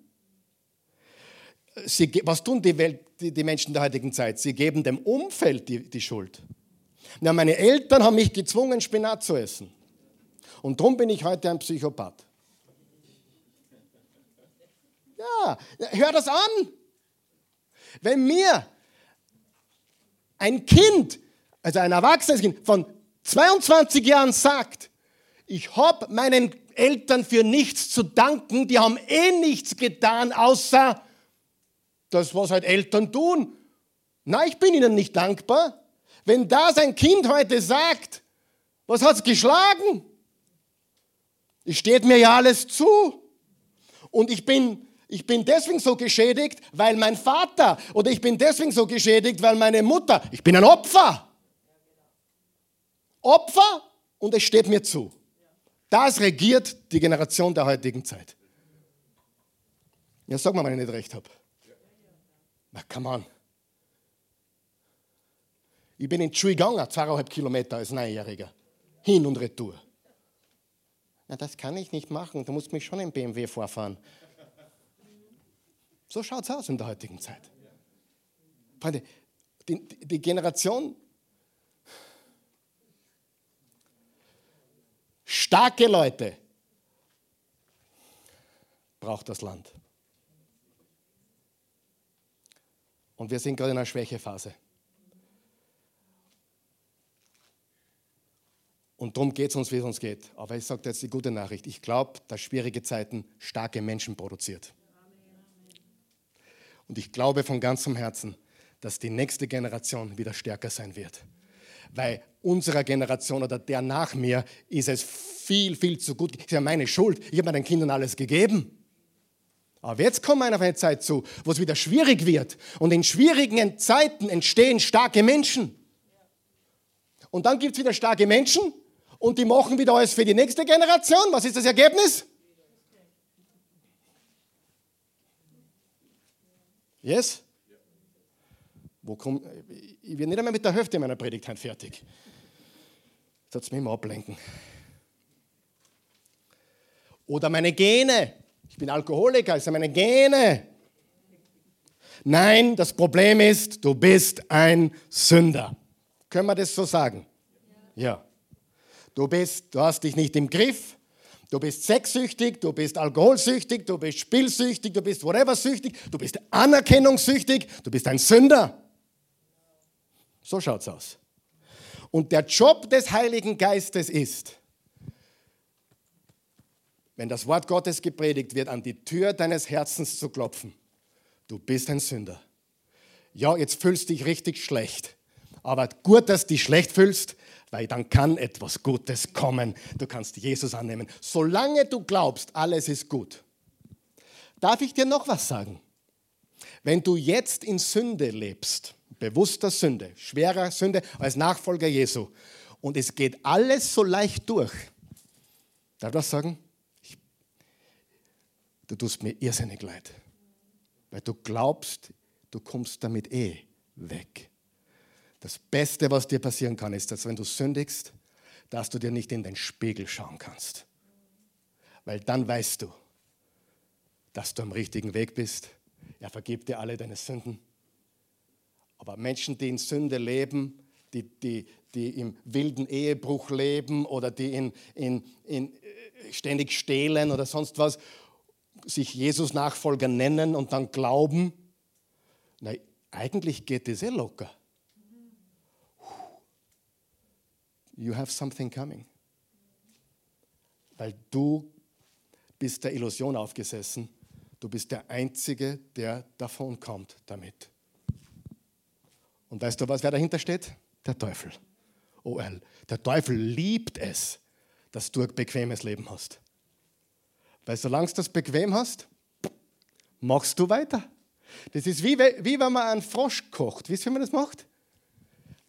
A: Sie, was tun die, Welt, die, Menschen der heutigen Zeit? Sie geben dem Umfeld die, die Schuld. Ja, meine Eltern haben mich gezwungen, Spinat zu essen. Und darum bin ich heute ein Psychopath. Ja, hör das an. Wenn mir ein Kind, also ein erwachsenes Kind von 22 Jahren sagt, ich habe meinen Eltern für nichts zu danken, die haben eh nichts getan, außer das, was halt Eltern tun. Na, ich bin ihnen nicht dankbar. Wenn da sein Kind heute sagt, was hat es geschlagen? Es steht mir ja alles zu. Und ich bin, ich bin deswegen so geschädigt, weil mein Vater, oder ich bin deswegen so geschädigt, weil meine Mutter, ich bin ein Opfer. Opfer und es steht mir zu. Das regiert die Generation der heutigen Zeit. Ja, sag mal, wenn ich nicht recht habe. Na, come on. Ich bin in Chui gegangen, zweieinhalb Kilometer als Neunjähriger. Hin und retour. Na, das kann ich nicht machen. Du musst mich schon im BMW vorfahren. So schaut es aus in der heutigen Zeit. Die, die Generation, starke Leute, braucht das Land. Und wir sind gerade in einer Schwächephase. Und darum geht es uns, wie es uns geht. Aber ich sage jetzt die gute Nachricht. Ich glaube, dass schwierige Zeiten starke Menschen produziert. Und ich glaube von ganzem Herzen, dass die nächste Generation wieder stärker sein wird. Weil unserer Generation oder der nach mir ist es viel, viel zu gut. Das ist ja meine Schuld. Ich habe meinen Kindern alles gegeben. Aber jetzt kommt auf eine Zeit zu, wo es wieder schwierig wird. Und in schwierigen Zeiten entstehen starke Menschen. Und dann gibt es wieder starke Menschen und die machen wieder alles für die nächste Generation. Was ist das Ergebnis? Yes? Wo komm, ich werde nicht einmal mit der Hälfte meiner Predigt fertig. Das hat mich immer ablenken. Oder meine Gene. Ich bin Alkoholiker, das sind meine Gene. Nein, das Problem ist, du bist ein Sünder. Können wir das so sagen? Ja. ja. Du bist, du hast dich nicht im Griff. Du bist sexsüchtig, du bist alkoholsüchtig, du bist spielsüchtig, du bist whatever süchtig, du bist anerkennungssüchtig, du bist ein Sünder. So schaut's aus. Und der Job des Heiligen Geistes ist, wenn das Wort Gottes gepredigt wird, an die Tür deines Herzens zu klopfen. Du bist ein Sünder. Ja, jetzt fühlst du dich richtig schlecht. Aber gut, dass du dich schlecht fühlst, weil dann kann etwas Gutes kommen. Du kannst Jesus annehmen. Solange du glaubst, alles ist gut. Darf ich dir noch was sagen? Wenn du jetzt in Sünde lebst, bewusster Sünde, schwerer Sünde als Nachfolger Jesu, und es geht alles so leicht durch, darf ich das sagen? Ich, du tust mir irrsinnig leid, weil du glaubst, du kommst damit eh weg. Das Beste, was dir passieren kann, ist, dass wenn du sündigst, dass du dir nicht in den Spiegel schauen kannst. Weil dann weißt du, dass du am richtigen Weg bist. Er vergibt dir alle deine Sünden. Aber Menschen, die in Sünde leben, die, die, die im wilden Ehebruch leben oder die in, in, in äh, ständig stehlen oder sonst was, sich Jesus Nachfolger nennen und dann glauben, na, eigentlich geht das eh locker. You have something coming. Weil du bist der Illusion aufgesessen. Du bist der Einzige, der davon kommt damit. Und weißt du, was wer dahinter steht? Der Teufel. OL. Der Teufel liebt es, dass du ein bequemes Leben hast. Weil solange du das bequem hast, machst du weiter. Das ist wie, wie wenn man einen Frosch kocht. Wisst ihr, wie man das macht?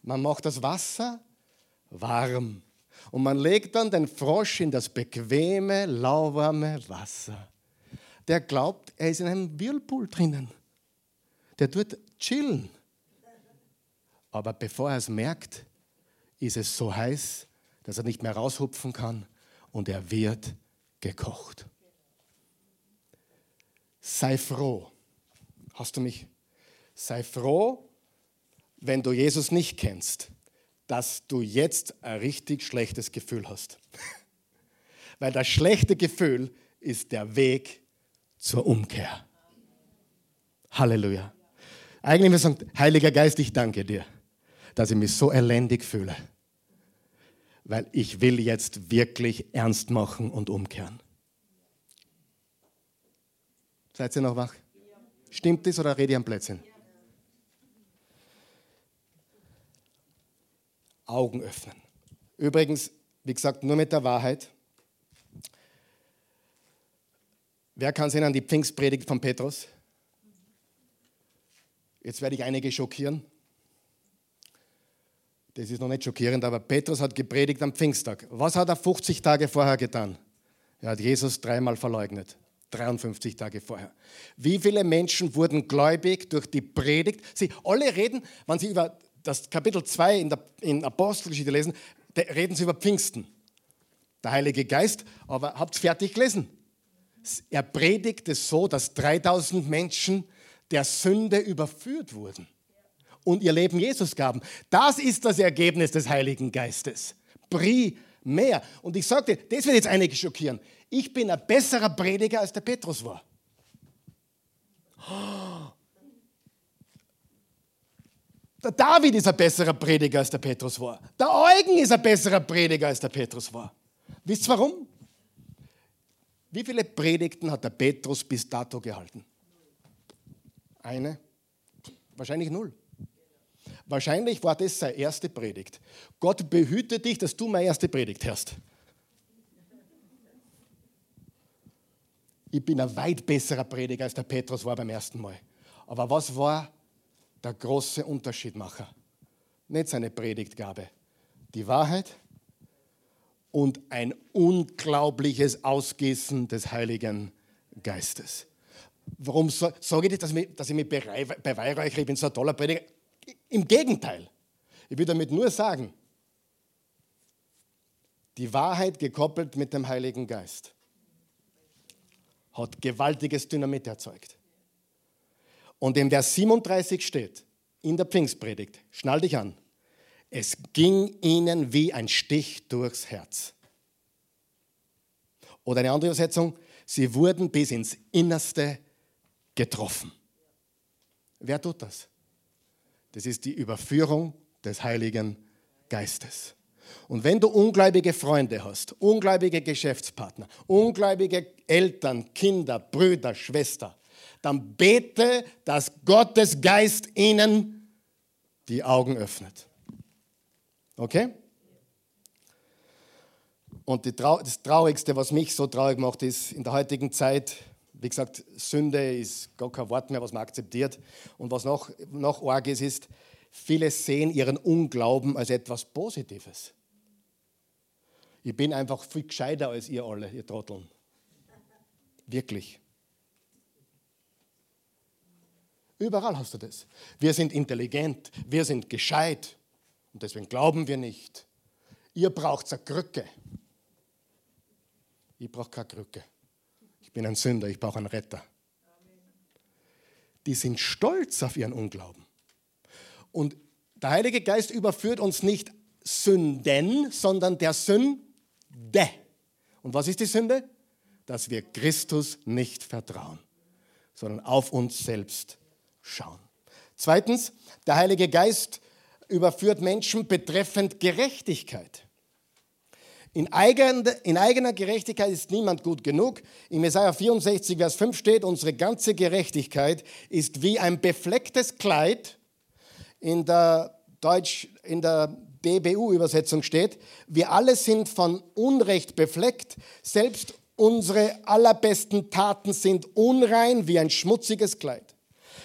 A: Man macht das Wasser warm. Und man legt dann den Frosch in das bequeme, lauwarme Wasser. Der glaubt, er ist in einem Whirlpool drinnen. Der tut chillen. Aber bevor er es merkt, ist es so heiß, dass er nicht mehr raushupfen kann und er wird gekocht. Sei froh. Hast du mich? Sei froh, wenn du Jesus nicht kennst, dass du jetzt ein richtig schlechtes Gefühl hast. [laughs] Weil das schlechte Gefühl ist der Weg zur Umkehr. Halleluja. Eigentlich müssen wir sagen, Heiliger Geist, ich danke dir, dass ich mich so elendig fühle. Weil ich will jetzt wirklich ernst machen und umkehren. Seid ihr noch wach? Stimmt das oder rede ich am Plätzchen? Augen öffnen. Übrigens, wie gesagt, nur mit der Wahrheit. Wer kann sich an die Pfingstpredigt von Petrus? Jetzt werde ich einige schockieren. Das ist noch nicht schockierend, aber Petrus hat gepredigt am Pfingsttag. Was hat er 50 Tage vorher getan? Er hat Jesus dreimal verleugnet. 53 Tage vorher. Wie viele Menschen wurden gläubig durch die Predigt? Sie alle reden, wenn sie über das Kapitel 2 in in Apostelgeschichte lesen, reden sie über Pfingsten. Der Heilige Geist, aber habt fertig gelesen? Er predigt es so, dass 3000 Menschen der Sünde überführt wurden und ihr Leben Jesus gaben. Das ist das Ergebnis des Heiligen Geistes. Primär. Und ich sagte, das wird jetzt einige schockieren. Ich bin ein besserer Prediger, als der Petrus war. Der David ist ein besserer Prediger, als der Petrus war. Der Eugen ist ein besserer Prediger, als der Petrus war. Wisst ihr warum? Wie viele Predigten hat der Petrus bis dato gehalten? Eine? Wahrscheinlich null. Wahrscheinlich war das seine erste Predigt. Gott behüte dich, dass du meine erste Predigt hörst. Ich bin ein weit besserer Prediger, als der Petrus war beim ersten Mal. Aber was war der große Unterschiedmacher? Nicht seine Predigtgabe, die Wahrheit und ein unglaubliches Ausgießen des Heiligen Geistes. Warum sage ich das, dass ich mich beweihräuchere, ich bin so ein toller Prediger? Im Gegenteil. Ich will damit nur sagen, die Wahrheit gekoppelt mit dem Heiligen Geist hat gewaltiges Dynamit erzeugt. Und in Vers 37 steht, in der Pfingstpredigt, schnall dich an, es ging ihnen wie ein Stich durchs Herz. Oder eine andere Übersetzung, sie wurden bis ins Innerste getroffen. Wer tut das? Das ist die Überführung des Heiligen Geistes. Und wenn du ungläubige Freunde hast, ungläubige Geschäftspartner, ungläubige Eltern, Kinder, Brüder, Schwester, dann bete, dass Gottes Geist ihnen die Augen öffnet. Okay? Und das Traurigste, was mich so traurig macht, ist in der heutigen Zeit, wie gesagt, Sünde ist gar kein Wort mehr, was man akzeptiert. Und was noch, noch arg ist, ist, viele sehen ihren Unglauben als etwas Positives. Ich bin einfach viel gescheiter als ihr alle, ihr Trotteln. Wirklich. Überall hast du das. Wir sind intelligent, wir sind gescheit und deswegen glauben wir nicht. Ihr braucht eine Krücke. Ich brauche keine Krücke. Ich bin ein Sünder, ich brauche einen Retter. Die sind stolz auf ihren Unglauben. Und der Heilige Geist überführt uns nicht Sünden, sondern der Sünde. Und was ist die Sünde? Dass wir Christus nicht vertrauen, sondern auf uns selbst schauen. Zweitens, der Heilige Geist überführt Menschen betreffend Gerechtigkeit. In, eigen, in eigener Gerechtigkeit ist niemand gut genug. In Jesaja 64, Vers 5 steht, unsere ganze Gerechtigkeit ist wie ein beflecktes Kleid. In der Deutsch, in der DBU-Übersetzung steht, wir alle sind von Unrecht befleckt, selbst unsere allerbesten Taten sind unrein wie ein schmutziges Kleid.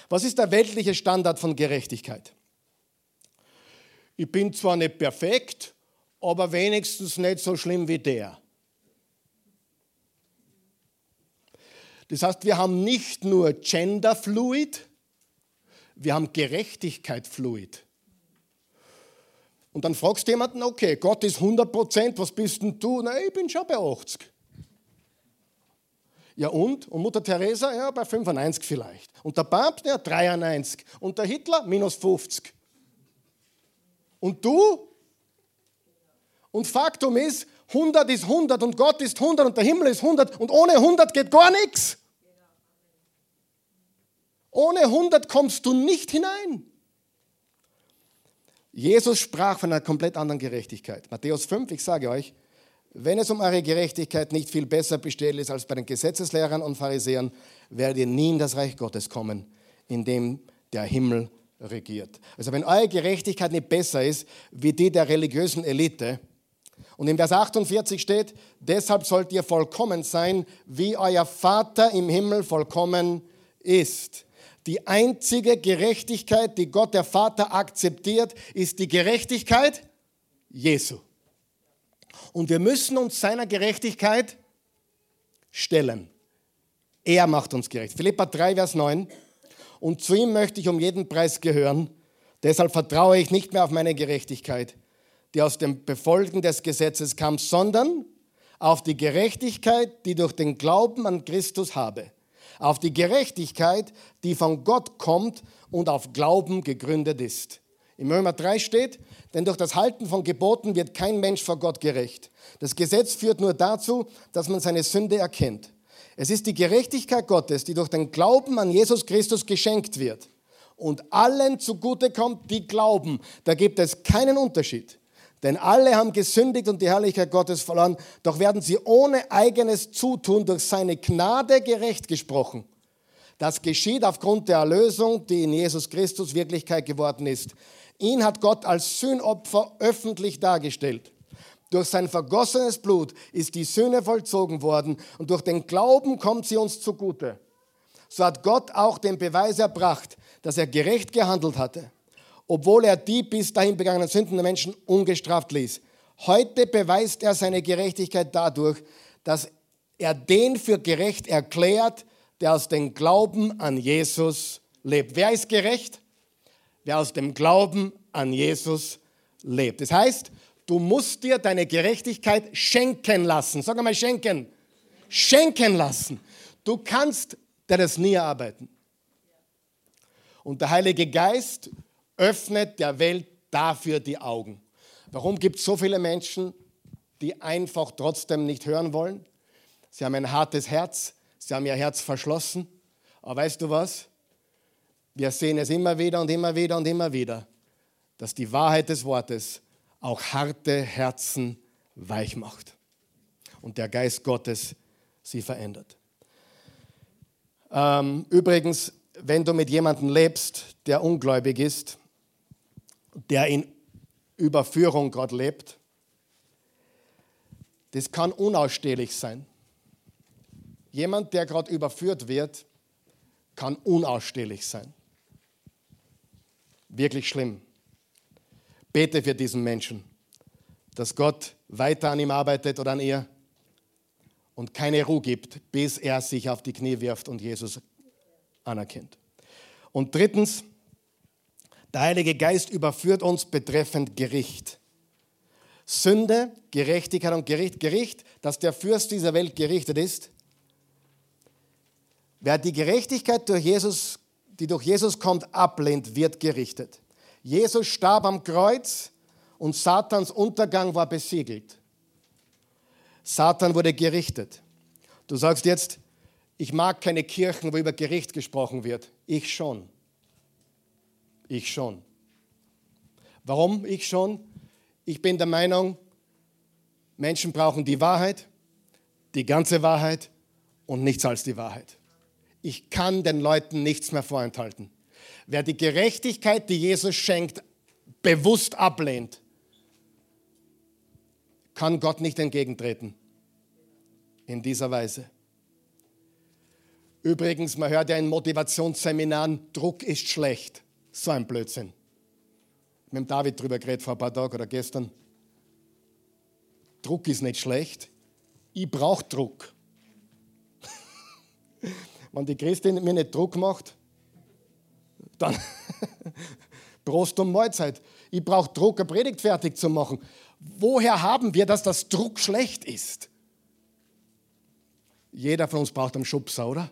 A: Was ist der weltliche Standard von Gerechtigkeit? Ich bin zwar nicht perfekt, aber wenigstens nicht so schlimm wie der. Das heißt, wir haben nicht nur Genderfluid, wir haben Gerechtigkeit fluid. Und dann fragst du jemanden, okay, Gott ist 100 Prozent, was bist denn du? Na, ich bin schon bei 80. Ja und? Und Mutter Teresa? Ja, bei 95 vielleicht. Und der Papst? Ja, 93. Und der Hitler? Minus 50. Und du? Und Faktum ist, 100 ist 100 und Gott ist 100 und der Himmel ist 100 und ohne 100 geht gar nichts. Ohne 100 kommst du nicht hinein. Jesus sprach von einer komplett anderen Gerechtigkeit. Matthäus 5, ich sage euch, wenn es um eure Gerechtigkeit nicht viel besser bestellt ist als bei den Gesetzeslehrern und Pharisäern, werdet ihr nie in das Reich Gottes kommen, in dem der Himmel regiert. Also wenn eure Gerechtigkeit nicht besser ist wie die der religiösen Elite, und in Vers 48 steht, deshalb sollt ihr vollkommen sein, wie euer Vater im Himmel vollkommen ist. Die einzige Gerechtigkeit, die Gott der Vater akzeptiert, ist die Gerechtigkeit Jesu. Und wir müssen uns seiner Gerechtigkeit stellen. Er macht uns gerecht. Philippa 3, Vers 9. Und zu ihm möchte ich um jeden Preis gehören. Deshalb vertraue ich nicht mehr auf meine Gerechtigkeit, die aus dem Befolgen des Gesetzes kam, sondern auf die Gerechtigkeit, die durch den Glauben an Christus habe auf die Gerechtigkeit, die von Gott kommt und auf Glauben gegründet ist. Im Römer 3 steht, denn durch das Halten von Geboten wird kein Mensch vor Gott gerecht. Das Gesetz führt nur dazu, dass man seine Sünde erkennt. Es ist die Gerechtigkeit Gottes, die durch den Glauben an Jesus Christus geschenkt wird und allen zugute kommt, die glauben. Da gibt es keinen Unterschied. Denn alle haben gesündigt und die Herrlichkeit Gottes verloren, doch werden sie ohne eigenes Zutun durch seine Gnade gerecht gesprochen. Das geschieht aufgrund der Erlösung, die in Jesus Christus Wirklichkeit geworden ist. Ihn hat Gott als Sühnopfer öffentlich dargestellt. Durch sein vergossenes Blut ist die Sühne vollzogen worden und durch den Glauben kommt sie uns zugute. So hat Gott auch den Beweis erbracht, dass er gerecht gehandelt hatte obwohl er die bis dahin begangenen Sünden der Menschen ungestraft ließ. Heute beweist er seine Gerechtigkeit dadurch, dass er den für gerecht erklärt, der aus dem Glauben an Jesus lebt. Wer ist gerecht? Wer aus dem Glauben an Jesus lebt. Das heißt, du musst dir deine Gerechtigkeit schenken lassen. Sag einmal schenken. Schenken lassen. Du kannst dir das nie erarbeiten. Und der Heilige Geist öffnet der Welt dafür die Augen. Warum gibt es so viele Menschen, die einfach trotzdem nicht hören wollen? Sie haben ein hartes Herz, sie haben ihr Herz verschlossen. Aber weißt du was? Wir sehen es immer wieder und immer wieder und immer wieder, dass die Wahrheit des Wortes auch harte Herzen weich macht und der Geist Gottes sie verändert. Ähm, übrigens, wenn du mit jemandem lebst, der ungläubig ist, der in Überführung gerade lebt, das kann unausstehlich sein. Jemand, der gerade überführt wird, kann unausstehlich sein. Wirklich schlimm. Bete für diesen Menschen, dass Gott weiter an ihm arbeitet oder an ihr und keine Ruhe gibt, bis er sich auf die Knie wirft und Jesus anerkennt. Und drittens, der Heilige Geist überführt uns betreffend Gericht. Sünde, Gerechtigkeit und Gericht. Gericht, dass der Fürst dieser Welt gerichtet ist. Wer die Gerechtigkeit durch Jesus, die durch Jesus kommt, ablehnt, wird gerichtet. Jesus starb am Kreuz und Satans Untergang war besiegelt. Satan wurde gerichtet. Du sagst jetzt, ich mag keine Kirchen, wo über Gericht gesprochen wird. Ich schon. Ich schon. Warum ich schon? Ich bin der Meinung, Menschen brauchen die Wahrheit, die ganze Wahrheit und nichts als die Wahrheit. Ich kann den Leuten nichts mehr vorenthalten. Wer die Gerechtigkeit, die Jesus schenkt, bewusst ablehnt, kann Gott nicht entgegentreten. In dieser Weise. Übrigens, man hört ja in Motivationsseminaren, Druck ist schlecht. So ein Blödsinn. Mit David drüber geredet vor ein paar Tagen oder gestern. Druck ist nicht schlecht. Ich brauche Druck. [laughs] Wenn die Christin mir nicht Druck macht, dann [laughs] Prost um Mahlzeit. ich brauche Druck, eine Predigt fertig zu machen. Woher haben wir, dass das Druck schlecht ist? Jeder von uns braucht einen Schubser, oder?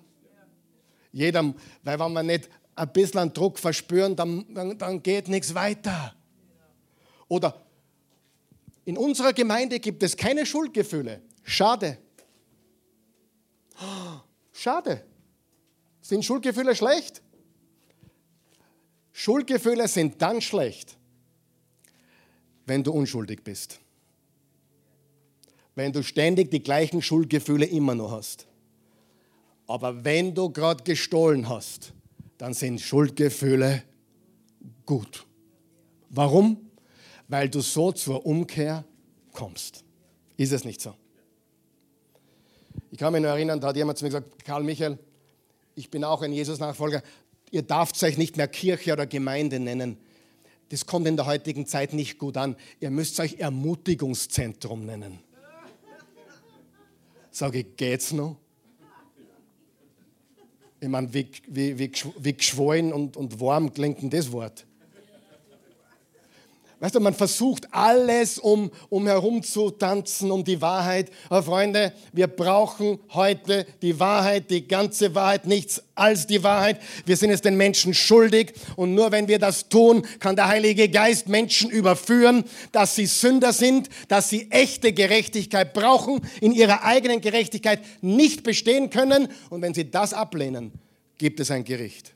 A: Jeder, weil wenn wir nicht ein bisschen Druck verspüren, dann, dann, dann geht nichts weiter. Oder in unserer Gemeinde gibt es keine Schuldgefühle. Schade. [gasps] Schade. Sind Schuldgefühle schlecht? Schuldgefühle sind dann schlecht, wenn du unschuldig bist. Wenn du ständig die gleichen Schuldgefühle immer noch hast. Aber wenn du gerade gestohlen hast, dann sind Schuldgefühle gut. Warum? Weil du so zur Umkehr kommst. Ist es nicht so? Ich kann mich nur erinnern, da hat jemand zu mir gesagt, Karl Michael, ich bin auch ein Jesus-Nachfolger, ihr darft euch nicht mehr Kirche oder Gemeinde nennen. Das kommt in der heutigen Zeit nicht gut an. Ihr müsst euch Ermutigungszentrum nennen. Sage ich, geht's noch? Ich meine, wie, wie, wie, wie geschwollen und, und warm klingt denn das Wort? Weißt du, man versucht alles, um, um herum zu tanzen, um die Wahrheit. Aber Freunde, wir brauchen heute die Wahrheit, die ganze Wahrheit, nichts als die Wahrheit. Wir sind es den Menschen schuldig. Und nur wenn wir das tun, kann der Heilige Geist Menschen überführen, dass sie Sünder sind, dass sie echte Gerechtigkeit brauchen, in ihrer eigenen Gerechtigkeit nicht bestehen können. Und wenn sie das ablehnen, gibt es ein Gericht.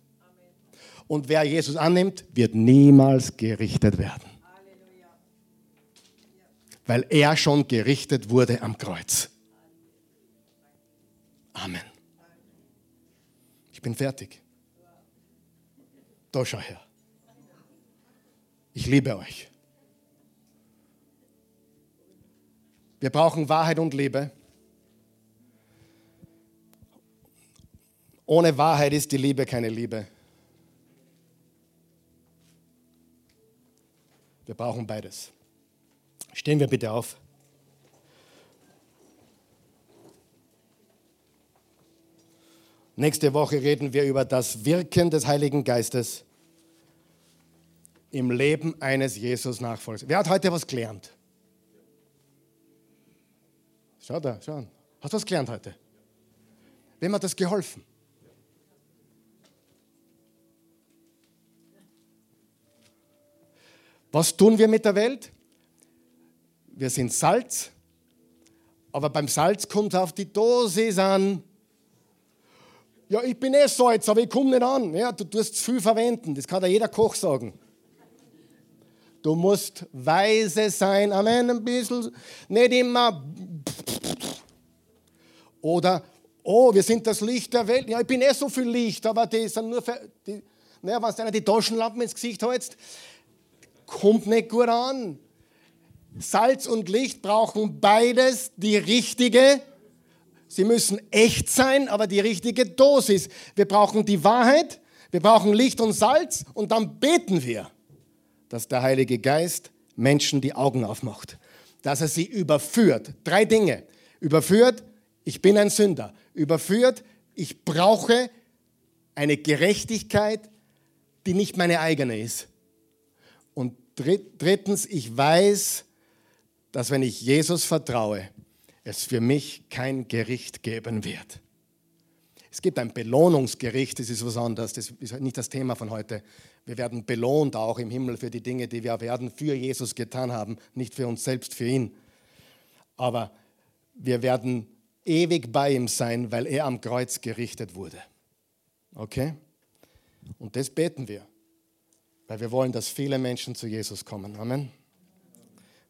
A: Und wer Jesus annimmt, wird niemals gerichtet werden weil er schon gerichtet wurde am Kreuz. Amen. Ich bin fertig. Da schau her. Ich liebe euch. Wir brauchen Wahrheit und Liebe. Ohne Wahrheit ist die Liebe keine Liebe. Wir brauchen beides. Stehen wir bitte auf. Nächste Woche reden wir über das Wirken des Heiligen Geistes im Leben eines Jesus-Nachfolgers. Wer hat heute was gelernt? Schau da, schau. Hast du was gelernt heute? Wem hat das geholfen? Was tun wir mit der Welt? Wir sind Salz, aber beim Salz kommt es auf die Dosis an. Ja, ich bin eh Salz, aber ich komme nicht an. Ja, du tust zu viel verwenden, das kann ja jeder Koch sagen. Du musst weise sein, Amen, ein bisschen, nicht immer. Oder, oh, wir sind das Licht der Welt. Ja, ich bin eh so viel Licht, aber die sind nur für, die, naja, wenn du einer die Taschenlampen ins Gesicht hältst, kommt nicht gut an. Salz und Licht brauchen beides die richtige. Sie müssen echt sein, aber die richtige Dosis. Wir brauchen die Wahrheit, wir brauchen Licht und Salz und dann beten wir, dass der Heilige Geist Menschen die Augen aufmacht, dass er sie überführt. Drei Dinge. Überführt, ich bin ein Sünder. Überführt, ich brauche eine Gerechtigkeit, die nicht meine eigene ist. Und drittens, ich weiß, dass wenn ich Jesus vertraue, es für mich kein Gericht geben wird. Es gibt ein Belohnungsgericht, das ist was anderes, das ist nicht das Thema von heute. Wir werden belohnt auch im Himmel für die Dinge, die wir werden für Jesus getan haben, nicht für uns selbst, für ihn. Aber wir werden ewig bei ihm sein, weil er am Kreuz gerichtet wurde. Okay? Und das beten wir, weil wir wollen, dass viele Menschen zu Jesus kommen. Amen.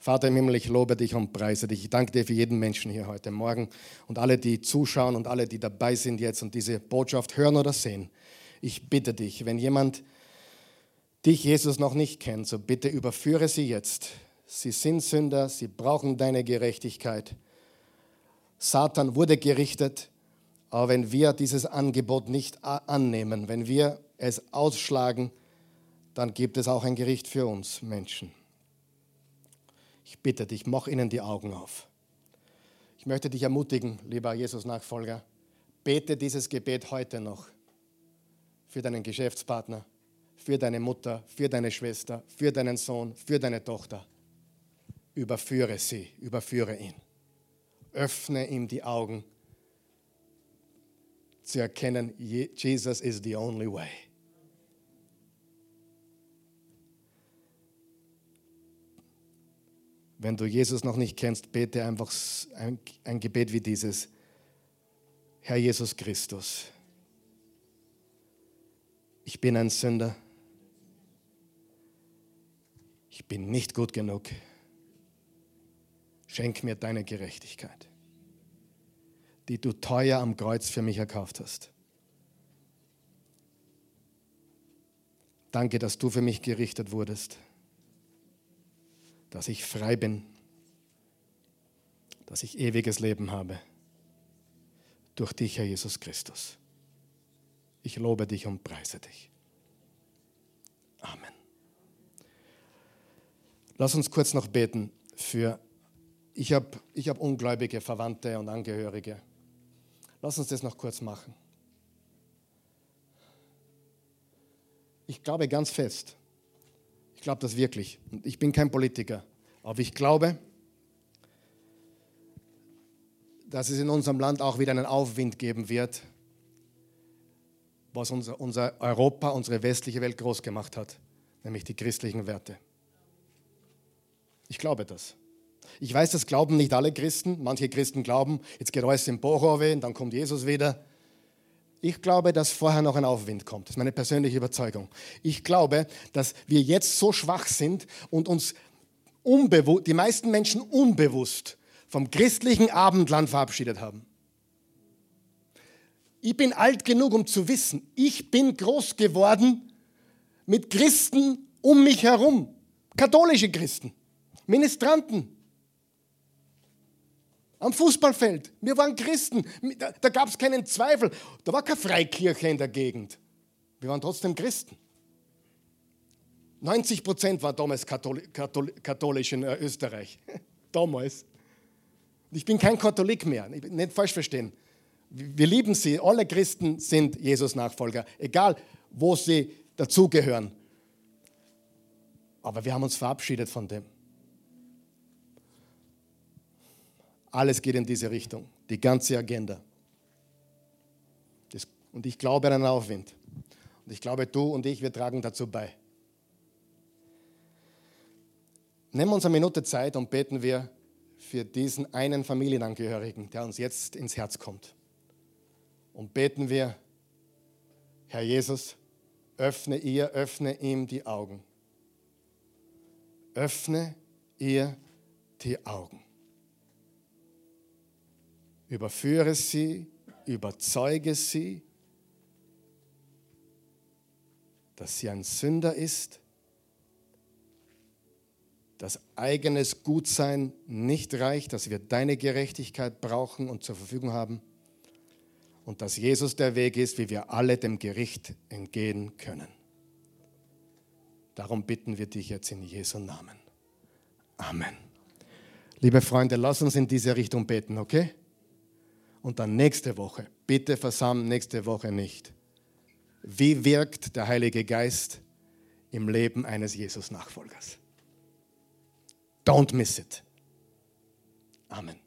A: Vater im Himmel, ich lobe dich und preise dich. Ich danke dir für jeden Menschen hier heute Morgen und alle, die zuschauen und alle, die dabei sind jetzt und diese Botschaft hören oder sehen. Ich bitte dich, wenn jemand dich, Jesus, noch nicht kennt, so bitte überführe sie jetzt. Sie sind Sünder, sie brauchen deine Gerechtigkeit. Satan wurde gerichtet, aber wenn wir dieses Angebot nicht annehmen, wenn wir es ausschlagen, dann gibt es auch ein Gericht für uns Menschen. Ich bitte dich, mach ihnen die Augen auf. Ich möchte dich ermutigen, lieber Jesus-Nachfolger, bete dieses Gebet heute noch für deinen Geschäftspartner, für deine Mutter, für deine Schwester, für deinen Sohn, für deine Tochter. Überführe sie, überführe ihn. Öffne ihm die Augen zu erkennen, Jesus is the only way. Wenn du Jesus noch nicht kennst, bete einfach ein, ein Gebet wie dieses. Herr Jesus Christus, ich bin ein Sünder. Ich bin nicht gut genug. Schenk mir deine Gerechtigkeit, die du teuer am Kreuz für mich erkauft hast. Danke, dass du für mich gerichtet wurdest dass ich frei bin, dass ich ewiges Leben habe. Durch dich, Herr Jesus Christus. Ich lobe dich und preise dich. Amen. Lass uns kurz noch beten für, ich habe ich hab ungläubige Verwandte und Angehörige. Lass uns das noch kurz machen. Ich glaube ganz fest, ich glaube das wirklich. Ich bin kein Politiker, aber ich glaube, dass es in unserem Land auch wieder einen Aufwind geben wird, was unser, unser Europa, unsere westliche Welt groß gemacht hat, nämlich die christlichen Werte. Ich glaube das. Ich weiß, das glauben nicht alle Christen. Manche Christen glauben, jetzt geht alles im Bochorwe und dann kommt Jesus wieder. Ich glaube, dass vorher noch ein Aufwind kommt. Das ist meine persönliche Überzeugung. Ich glaube, dass wir jetzt so schwach sind und uns die meisten Menschen unbewusst vom christlichen Abendland verabschiedet haben. Ich bin alt genug, um zu wissen, ich bin groß geworden mit Christen um mich herum, katholische Christen, Ministranten, am Fußballfeld. Wir waren Christen. Da, da gab es keinen Zweifel. Da war keine Freikirche in der Gegend. Wir waren trotzdem Christen. 90 Prozent war damals Kathol Kathol katholisch in äh, Österreich. [laughs] damals. Ich bin kein Katholik mehr. Nicht falsch verstehen. Wir lieben sie. Alle Christen sind Jesus-Nachfolger. Egal, wo sie dazugehören. Aber wir haben uns verabschiedet von dem. Alles geht in diese Richtung, die ganze Agenda. Das, und ich glaube an einen Aufwind. Und ich glaube, du und ich, wir tragen dazu bei. Nehmen wir uns eine Minute Zeit und beten wir für diesen einen Familienangehörigen, der uns jetzt ins Herz kommt. Und beten wir, Herr Jesus, öffne ihr, öffne ihm die Augen. Öffne ihr die Augen. Überführe sie, überzeuge sie, dass sie ein Sünder ist, dass eigenes Gutsein nicht reicht, dass wir deine Gerechtigkeit brauchen und zur Verfügung haben und dass Jesus der Weg ist, wie wir alle dem Gericht entgehen können. Darum bitten wir dich jetzt in Jesu Namen. Amen. Liebe Freunde, lass uns in diese Richtung beten, okay? Und dann nächste Woche. Bitte versammeln nächste Woche nicht. Wie wirkt der Heilige Geist im Leben eines Jesus-Nachfolgers? Don't miss it. Amen.